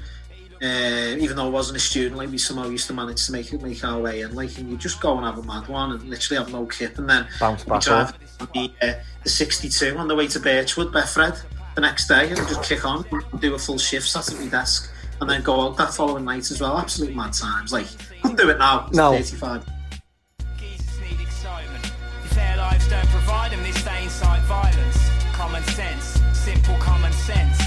Uh, even though I wasn't a student, like we somehow used to manage to make it make our way in. Like, and you just go and have a mad one and literally have no kip, and then Bounce back the, uh, the 62 on the way to Birchwood, Betfred, the next day, and just kick on and do a full shift, sat at my desk, and then go out that following night as well. Absolute mad times. Like, couldn't do it now. It's No. 35. If their lives don't provide them, this they incite violence. Common sense, simple common sense.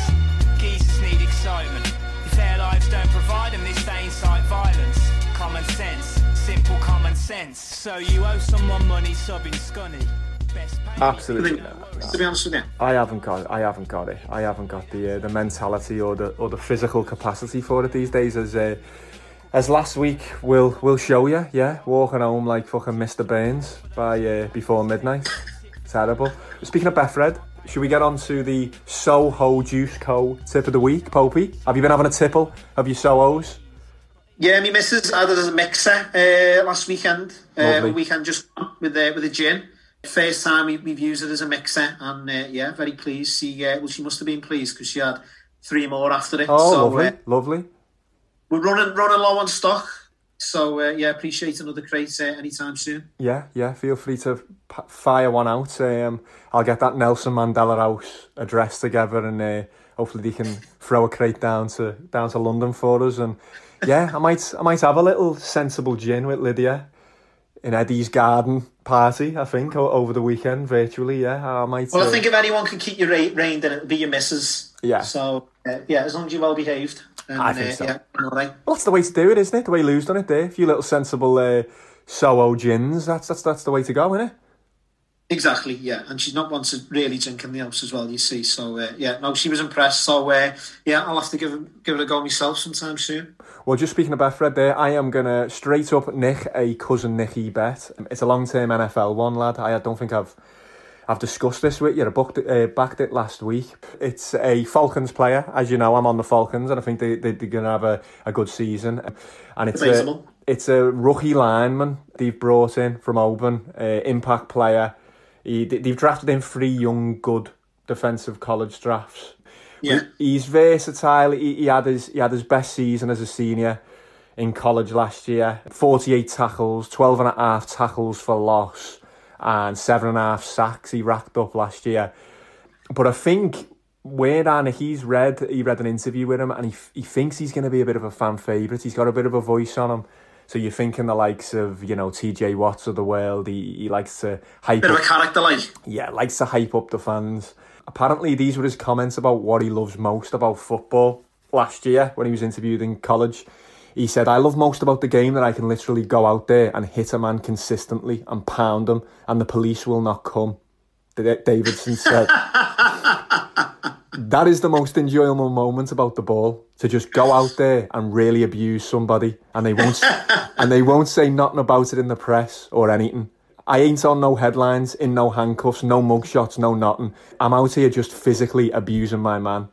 Geezers need excitement. If their lives don't provide them, this they incite violence. Common sense, simple common sense. So you owe someone money subbing scunny. Best pay- Absolutely. To be honest with you. I haven't got it. I haven't got it. I haven't got the uh, the mentality or the or the physical capacity for it these days. As uh, as last week will will show you. Yeah, walking home like fucking Mr. Burns by uh, before midnight. Terrible. Speaking of Betfred, should we get on to the Soho Juice Co tip of the week, Popey? Have you been having a tipple? Have you Sohos? Yeah, my missus had it as a mixer uh, last weekend. Uh, weekend just with the with a gin. First time we, we've used it as a mixer, and uh, yeah, very pleased. She uh, well, she must have been pleased because she had three more after it. Oh, so lovely, uh, lovely. we're running running low on stock. So uh, yeah, appreciate another crate uh, anytime soon. Yeah, yeah. Feel free to p- fire one out. Um, I'll get that Nelson Mandela House address together and uh, hopefully they can throw a crate down to down to London for us. And yeah, I might I might have a little sensible gin with Lydia in Eddie's garden party. I think o- over the weekend virtually. Yeah, I might. Well, I uh, think if anyone can keep you re- reined in, it'll be your missus. Yeah. So, uh, yeah, as long as you're well behaved. then, I think uh, so. Yeah, right. Well, that's the way to do it, isn't it? The way Lou's done it there. A few little sensible uh, Soho gins. That's that's that's the way to go, isn't it? Exactly, yeah. And she's not one to really drink in the house as well, you see. So, uh, yeah, no, she was impressed. So, uh, yeah, I'll have to give it, give it a go myself sometime soon. Well, just speaking of Betfred there, I am going to straight up nick a cousin Nicky bet. It's a long term NFL one, lad. I don't think I've I've discussed this with you. I booked it, uh, backed it last week. It's a Falcons player. As you know, I'm on the Falcons and I think they, they, they're going to have a, a good season. And it's a, it's a rookie lineman they've brought in from Auburn, uh, impact player. He, they've drafted in three young, good defensive college drafts. Yeah. He's versatile. He, he had his he had his best season as a senior in college last year. 48 tackles, 12 and a half tackles for loss, and seven and a half sacks he racked up last year. But I think where Anna, he's read he read an interview with him and he he thinks he's going to be a bit of a fan favourite. He's got a bit of a voice on him. So you're thinking the likes of you know T.J. Watts of the world. He he likes to hype. Bit of up- a character, like. yeah, likes to hype up the fans. Apparently, these were his comments about what he loves most about football last year when he was interviewed in college. He said, I love most about the game that I can literally go out there and hit a man consistently and pound him, and the police will not come. Da- Davidson said. that is the most enjoyable moment about the ball to just go out there and really abuse somebody and they won't and they won't say nothing about it in the press or anything I ain't on no headlines in no handcuffs no mugshots no nothing I'm out here just physically abusing my man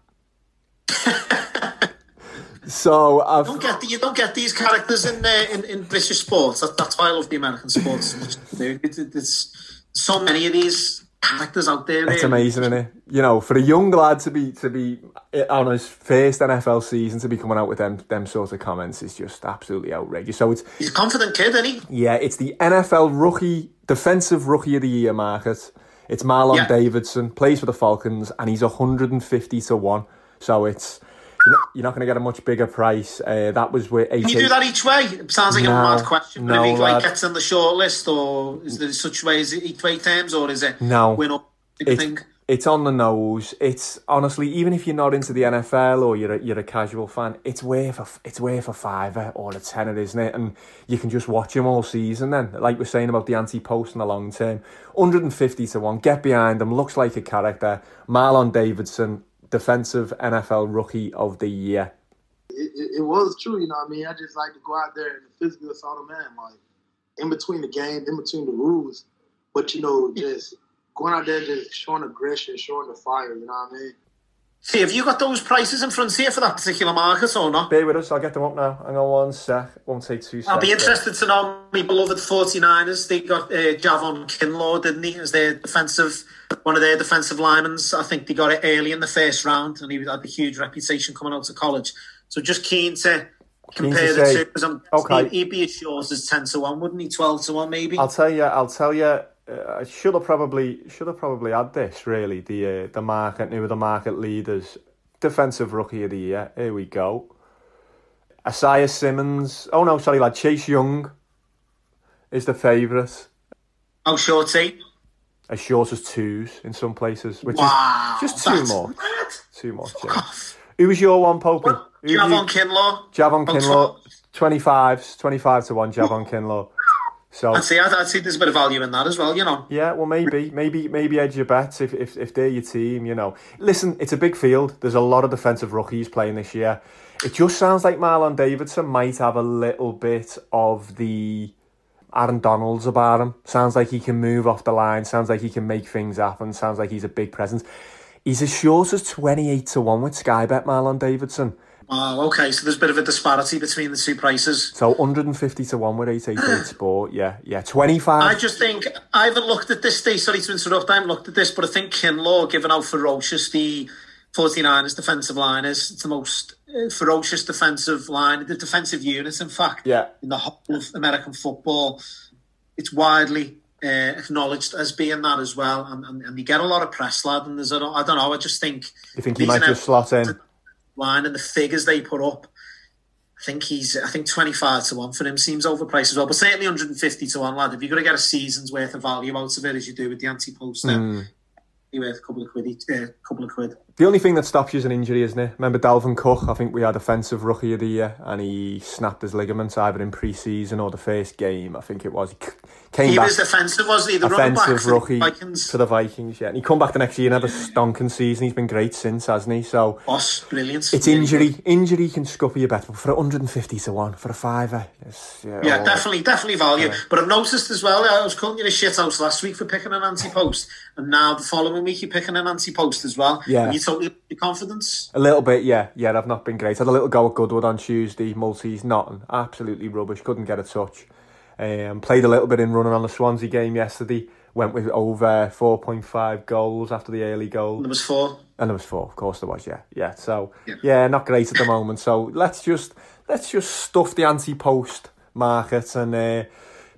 so I've You don't get you don't get these characters in uh, in, in British sports. That, that's why I love the American sports. so much. Dude, It, it, it's so many of these characters out there. It's amazing, isn't it? You know, for a young lad to be to be eh, on his first NFL season to be coming out with them them sort of comments is just absolutely outrageous. So it's He's a confident kid, isn't he? yeah, it's the NFL rookie defensive rookie of the year market. It's Marlon Yeah. Davidson plays for the Falcons and he's 150 to one. So it's you're not, going to get a much bigger price. Uh, that was with Can you do that each way? It sounds like No, a mad question. But no, if he like gets on the short list, or is there such way? It each way terms, or is it No. win up? type It's, on the nose. It's honestly, even if you're not into the NFL or you're a, you're a casual fan, it's worth a it's worth a fiver or a tenner, isn't it? And you can just watch him all season. Then, like we're saying about the anti-post in the long term, 150 to one. Get behind him. Looks like a character. Marlon Davidson, defensive NFL Rookie of the Year. it, it, it was true, you know what I mean? I just like to go out there and physically assault a man, like in between the game, in between the rules. But you know, just going out there just showing aggression, showing the fire, you know what I mean? See, have you got those prices in front here for that particular market or not? Bear with us. I'll get them up now. Hang on one sec. Won't take two seconds. I'll be interested to know my beloved 49ers. They got uh, Javon Kinlaw, didn't he, as their defensive, one of their defensive linemen. I think they got it early in the first round, and he had a huge reputation coming out of college. So just keen to Keen to compare the say- two. Because Okay. he'd, be as short as 10 to 1, wouldn't he? 12 to 1, maybe? I'll tell you. I'll tell you. Uh, I should have probably should have probably had this really. The uh, the market who were the market leaders. Defensive rookie of the year. Here we go. Isaiah Simmons. Oh no, sorry, lad. Chase Young is the favourite. Oh, short he? As short as twos in some places, which Wow, is just too much. Too much. Yeah. Who was your one, Popey? Javon Kinlaw. Javon Kinlaw. 25s, 25 to 1, Javon Kinlaw. So I'd say, I'd, I'd say there's a bit of value in that as well, you know. Yeah, well, maybe, maybe, maybe edge your bets if, if if they're your team. You know, listen, it's a big field. There's a lot of defensive rookies playing this year. It just sounds like Marlon Davidson might have a little bit of the Aaron Donalds about him. Sounds like he can move off the line. Sounds like he can make things happen. Sounds like he's a big presence. He's as short as twenty eight to one with Skybet. Marlon Davidson. Oh, okay, so there's a bit of a disparity between the two prices. So 150 to 1 with 888 Sport. Yeah, yeah. 25. I just think I haven't looked at this. Day, sorry to interrupt. I haven't looked at this, but I think Kinlaw, given how ferocious the 49ers defensive line is, it's the most uh, ferocious defensive line, the defensive unit, in fact, Yeah. in the whole of American football. It's widely uh, acknowledged as being that as well, and, and, and you get a lot of press, lad. And there's a, I don't know, I just think You think he might just slot in? line and the figures they put up. I think he's, I think 25 to 1 for him seems overpriced as well, but certainly 150 to 1, lad. If you're going to get a season's worth of value out of it, as you do with the anti poster, Mm. worth a couple of quid each, uh, couple of quid. The only thing that stops you is an injury, isn't it? Remember Dalvin Cook? I think we had offensive rookie of the year, and he snapped his ligaments either in pre-season or the first game. I think it was. He came he back was defensive, wasn't he? The offensive the rookie Vikings. for the Vikings. Yeah, and he come back the next year and had a stonking season. He's been great since, hasn't he? So Boss, brilliant. it's injury. Injury can scupper you better, but for 150 to one for a fiver, yeah, Yeah, oh, definitely, definitely value. Yeah. But I've noticed as well, I was calling you a shit house last week for picking an anti-post, and now the following week you're picking an anti-post as well. Yeah. Totally your confidence. A little bit, yeah, yeah. I've not been great. Had a little go at Goodwood on Tuesday. Maltese, nothing, absolutely rubbish. Couldn't get a touch. Um, played a little bit in running on the Swansea game yesterday. Went with over four point five goals after the early goal. There was four. And there was four, of course there was, yeah, yeah. So Yeah. yeah, not great at the moment. So let's just let's just stuff the anti-post market and uh,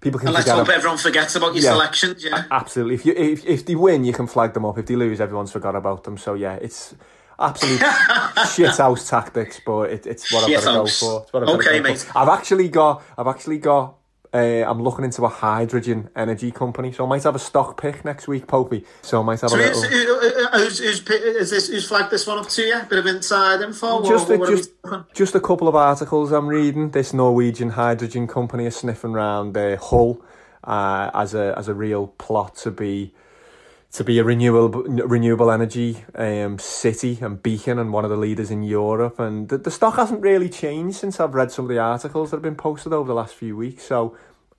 people can And let's hope ab- everyone forgets about your Yeah. selections. Yeah. Absolutely. If you if, if they win, you can flag them up. If they lose, everyone's forgot about them. So yeah, it's absolute shit house tactics, but it, it's what I've got to go for. It's what I've gotta Okay, go for. mate. I've actually got. I've actually got. Uh, I'm looking into a hydrogen energy company, so I might have a stock pick next week, Popey. So I might have So a who's, little. who- uh, who's, who's, is this, who's flagged this one up to you? Bit of inside info? Just, or a, what are we just, just a couple of articles I'm reading. This Norwegian hydrogen company is sniffing around uh, Hull uh, as a as a real plot to be to be a renewable renewable energy um, city and beacon and one of the leaders in Europe. And the, the stock hasn't really changed since I've read some of the articles that have been posted over the last few weeks. So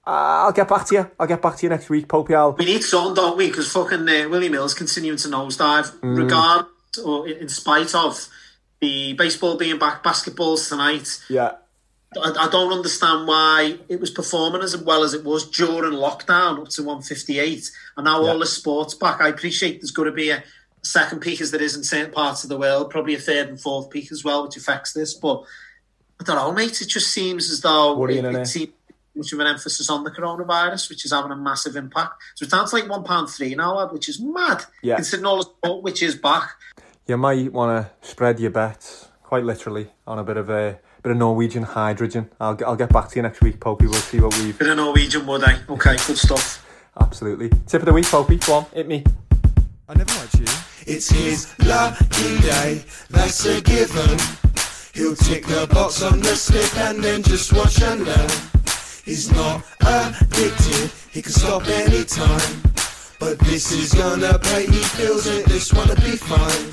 uh, I'll get back to you. I'll get back to you next week, Popey. I'll We need some, don't we? Because fucking uh, William Hill continuing to nosedive, Mm. regardless or in spite of the baseball being back, basketball's tonight. yeah. I, I don't understand why it was performing as well as it was during lockdown up to 158 and now all the sports back. I appreciate there's going to be a second peak as there is in certain parts of the world, probably a third and fourth peak as well, which affects this. But I don't know, mate. It just seems as though it, it seems much of an emphasis on the coronavirus, which is having a massive impact. So it sounds like one pound three now, which is mad. Yeah. Considering all the sport which is back. You might want to spread your bets, quite literally, on a bit of a bit of Norwegian hydrogen. I'll get- I'll get back to you next week, Popey. We'll see what we've. Bit of Norwegian would I? Eh? Okay, good stuff. Absolutely. Tip of the week, Popey. Go on, hit me. I never liked you. It's his lucky day, that's a given. He'll tick the box on the slip and then just watch and learn. He's not addicted, he can stop anytime. But this is gonna pay, he feels it, this wanna be fine.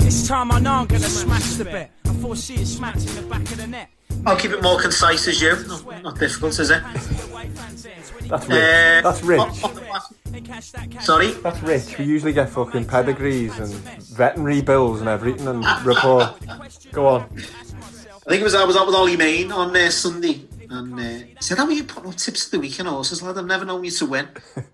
This time I know I'm gonna smash the bet. I foresee it smacked in the back of the net. I'll keep it more concise as you. Not, not difficult, is it? That's rich. Uh, That's rich. Sorry? That's rich. We usually get fucking pedigrees and veterinary bills and everything and report. Go on. I think it was I was out with Ollie Main on uh, Sunday, and uh, he said, "How are you putting up tips of the week and horses, lad? I've never known you to win."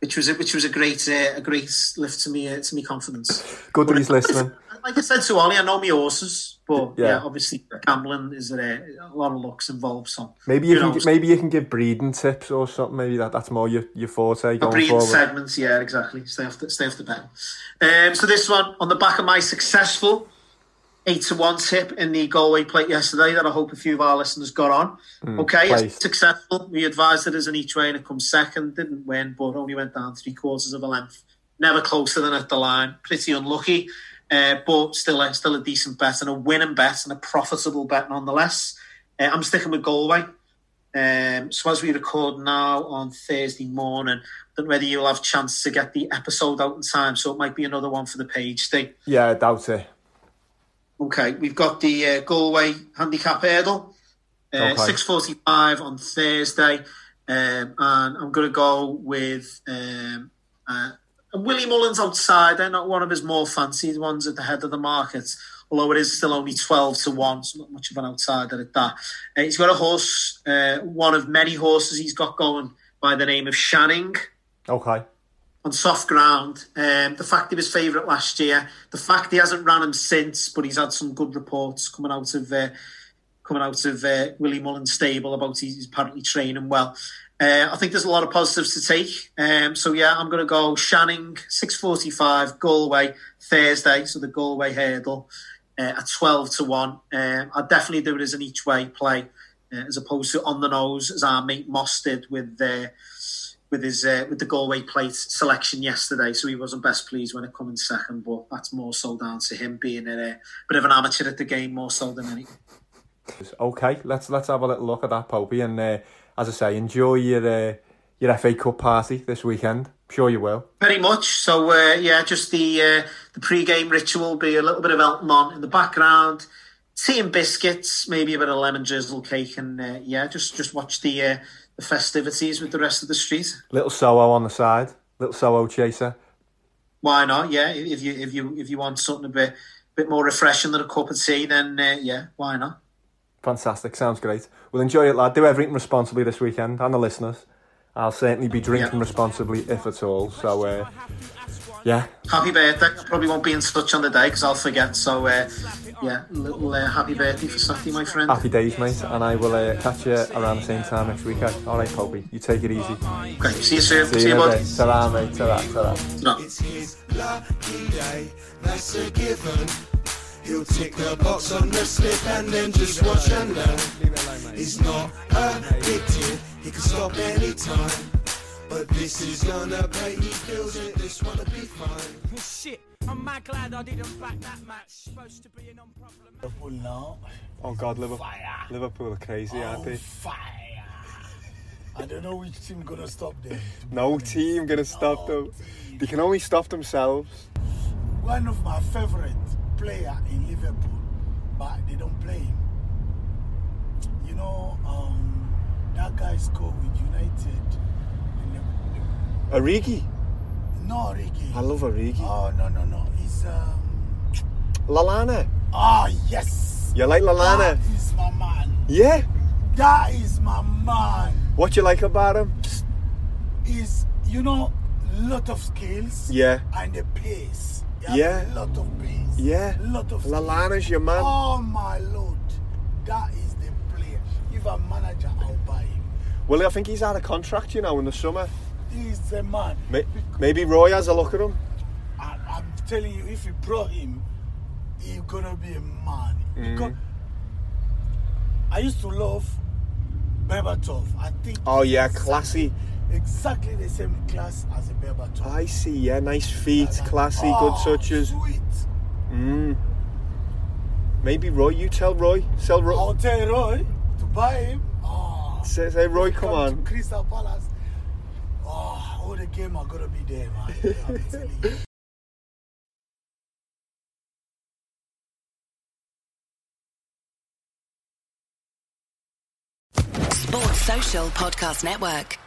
which was a, which was a great uh, a great lift to me uh, to me confidence. Good that he's listening. Like I said to Ollie, I know my horses, but yeah, Yeah. obviously gambling is uh, a lot of lucks involved. So Maybe you who can knows? maybe you can give breeding tips or something. Maybe that that's more your your forte A going breeding forward. segments, yeah, exactly. Stay off the stay off the bet. Um, so this one on the back of my successful eight to one tip in the Galway plate yesterday that I hope a few of our listeners got on. Mm, okay, place. it's successful. We advised it as an each way and it comes second. Didn't win, but only went down three quarters of a length. Never closer than at the line. Pretty unlucky, uh, but still a, still a decent bet and a winning bet and a profitable bet nonetheless. Uh, I'm sticking with Galway. Um, so as we record now on Thursday morning, don't whether you'll have chance to get the episode out in time, so it might be another one for the page. Stay. Yeah, I doubt it. Okay, we've got the uh, Galway handicap hurdle, uh, Okay. six forty-five on Thursday, um, and I'm going to go with um, uh, Willie Mullins outside. They're not one of his more fancied ones at the head of the market, although it is still only twelve to one, so not much of an outsider at that. Uh, he's got a horse, uh, one of many horses he's got going by the name of Shanning Okay. on soft ground. Um, the fact he was favourite last year, the fact he hasn't ran him since, but he's had some good reports coming out of uh, coming out of uh, Willie Mullins' stable about he's apparently training well. Uh, I think there's a lot of positives to take. Um, so yeah, I'm going to go Shanning 6:45 Galway Thursday. So the Galway hurdle uh, at 12 to one. Um, I'd definitely do it as an each way play uh, as opposed to on the nose as our mate Moss did with uh, with his uh, with the Galway plate selection yesterday. So he wasn't best pleased when it come in second, but that's more so down to him being a bit of an amateur at the game more so than anything. Okay, let's let's have a little look at that, Popey, and uh, as I say, enjoy your uh, your FA Cup party this weekend. I'm sure you will. Very much. So uh, yeah, just the uh, the pre-game ritual be a little bit of Elton on in the background, tea and biscuits, maybe a bit of lemon drizzle cake, and uh, yeah, just just watch the uh, the festivities with the rest of the street. Little Soho on the side, little Soho chaser. Why not? Yeah, if you if you if you want something a bit bit more refreshing than a cup of tea, then uh, yeah, why not? Fantastic, sounds great. Well, enjoy it, lad. Do everything responsibly this weekend, and the listeners. I'll certainly be drinking yeah. responsibly, if at all. So, uh, yeah. Happy birthday. I probably won't be in touch on the day because I'll forget. So, uh, yeah, little uh, happy birthday for Saturday, my friend. Happy days, mate. And I will uh, catch you around the same time next weekend. All right, Popey. You take it easy. Okay, see you soon. See, see you, you bud. Ta-ra, mate. Ta-ra, ta-ra. No. It's his lucky day, that's a given. He'll tick the box on the slip and then just watch and learn. He's not addicted, he can stop anytime. But this is gonna pay, he feels it, this one'll be fine. Shit, I'm mad glad I didn't back that match. Supposed to be a non-problem. Liverpool now. Oh God, Liverpool, Liverpool are crazy, aren't they? Oh, fire. I don't know which team gonna stop them. No team gonna stop them. They can only stop themselves. One of my favorite player in Liverpool, but they don't play him. You know, um, that guy scored with United. Origi. No, Origi. I love Origi. Oh no no no! He's um. Lallana. Oh yes. You like Lallana? That is my man. Yeah. That is my man. What you like about him? Is you know, lot of skills. Yeah. And the pace. Yeah. A lot of pace. Yeah. Lot of. Lallana's your man. Oh my lord, that is the player. If I'm manager, I'll buy him. Well, I think he's out of contract, you know, in the summer. He's the man. May- Maybe Roy has a look at him. I, I'm telling you, if you brought him, he's gonna be a man. Mm. Because I used to love Berbatov. I think. Oh yeah, classy. Exactly the same class as a Berbatov. I see. Yeah, nice feet, classy, good Oh, touches. Sweet. Mm. Maybe Roy. You tell Roy. Sell Roy. I'll tell Roy to buy him. Oh, Say, say Roy, come to on. Crystal Palace. Oh, all the game are gonna be there, man. I'm telling you. Sports Social Podcast Network.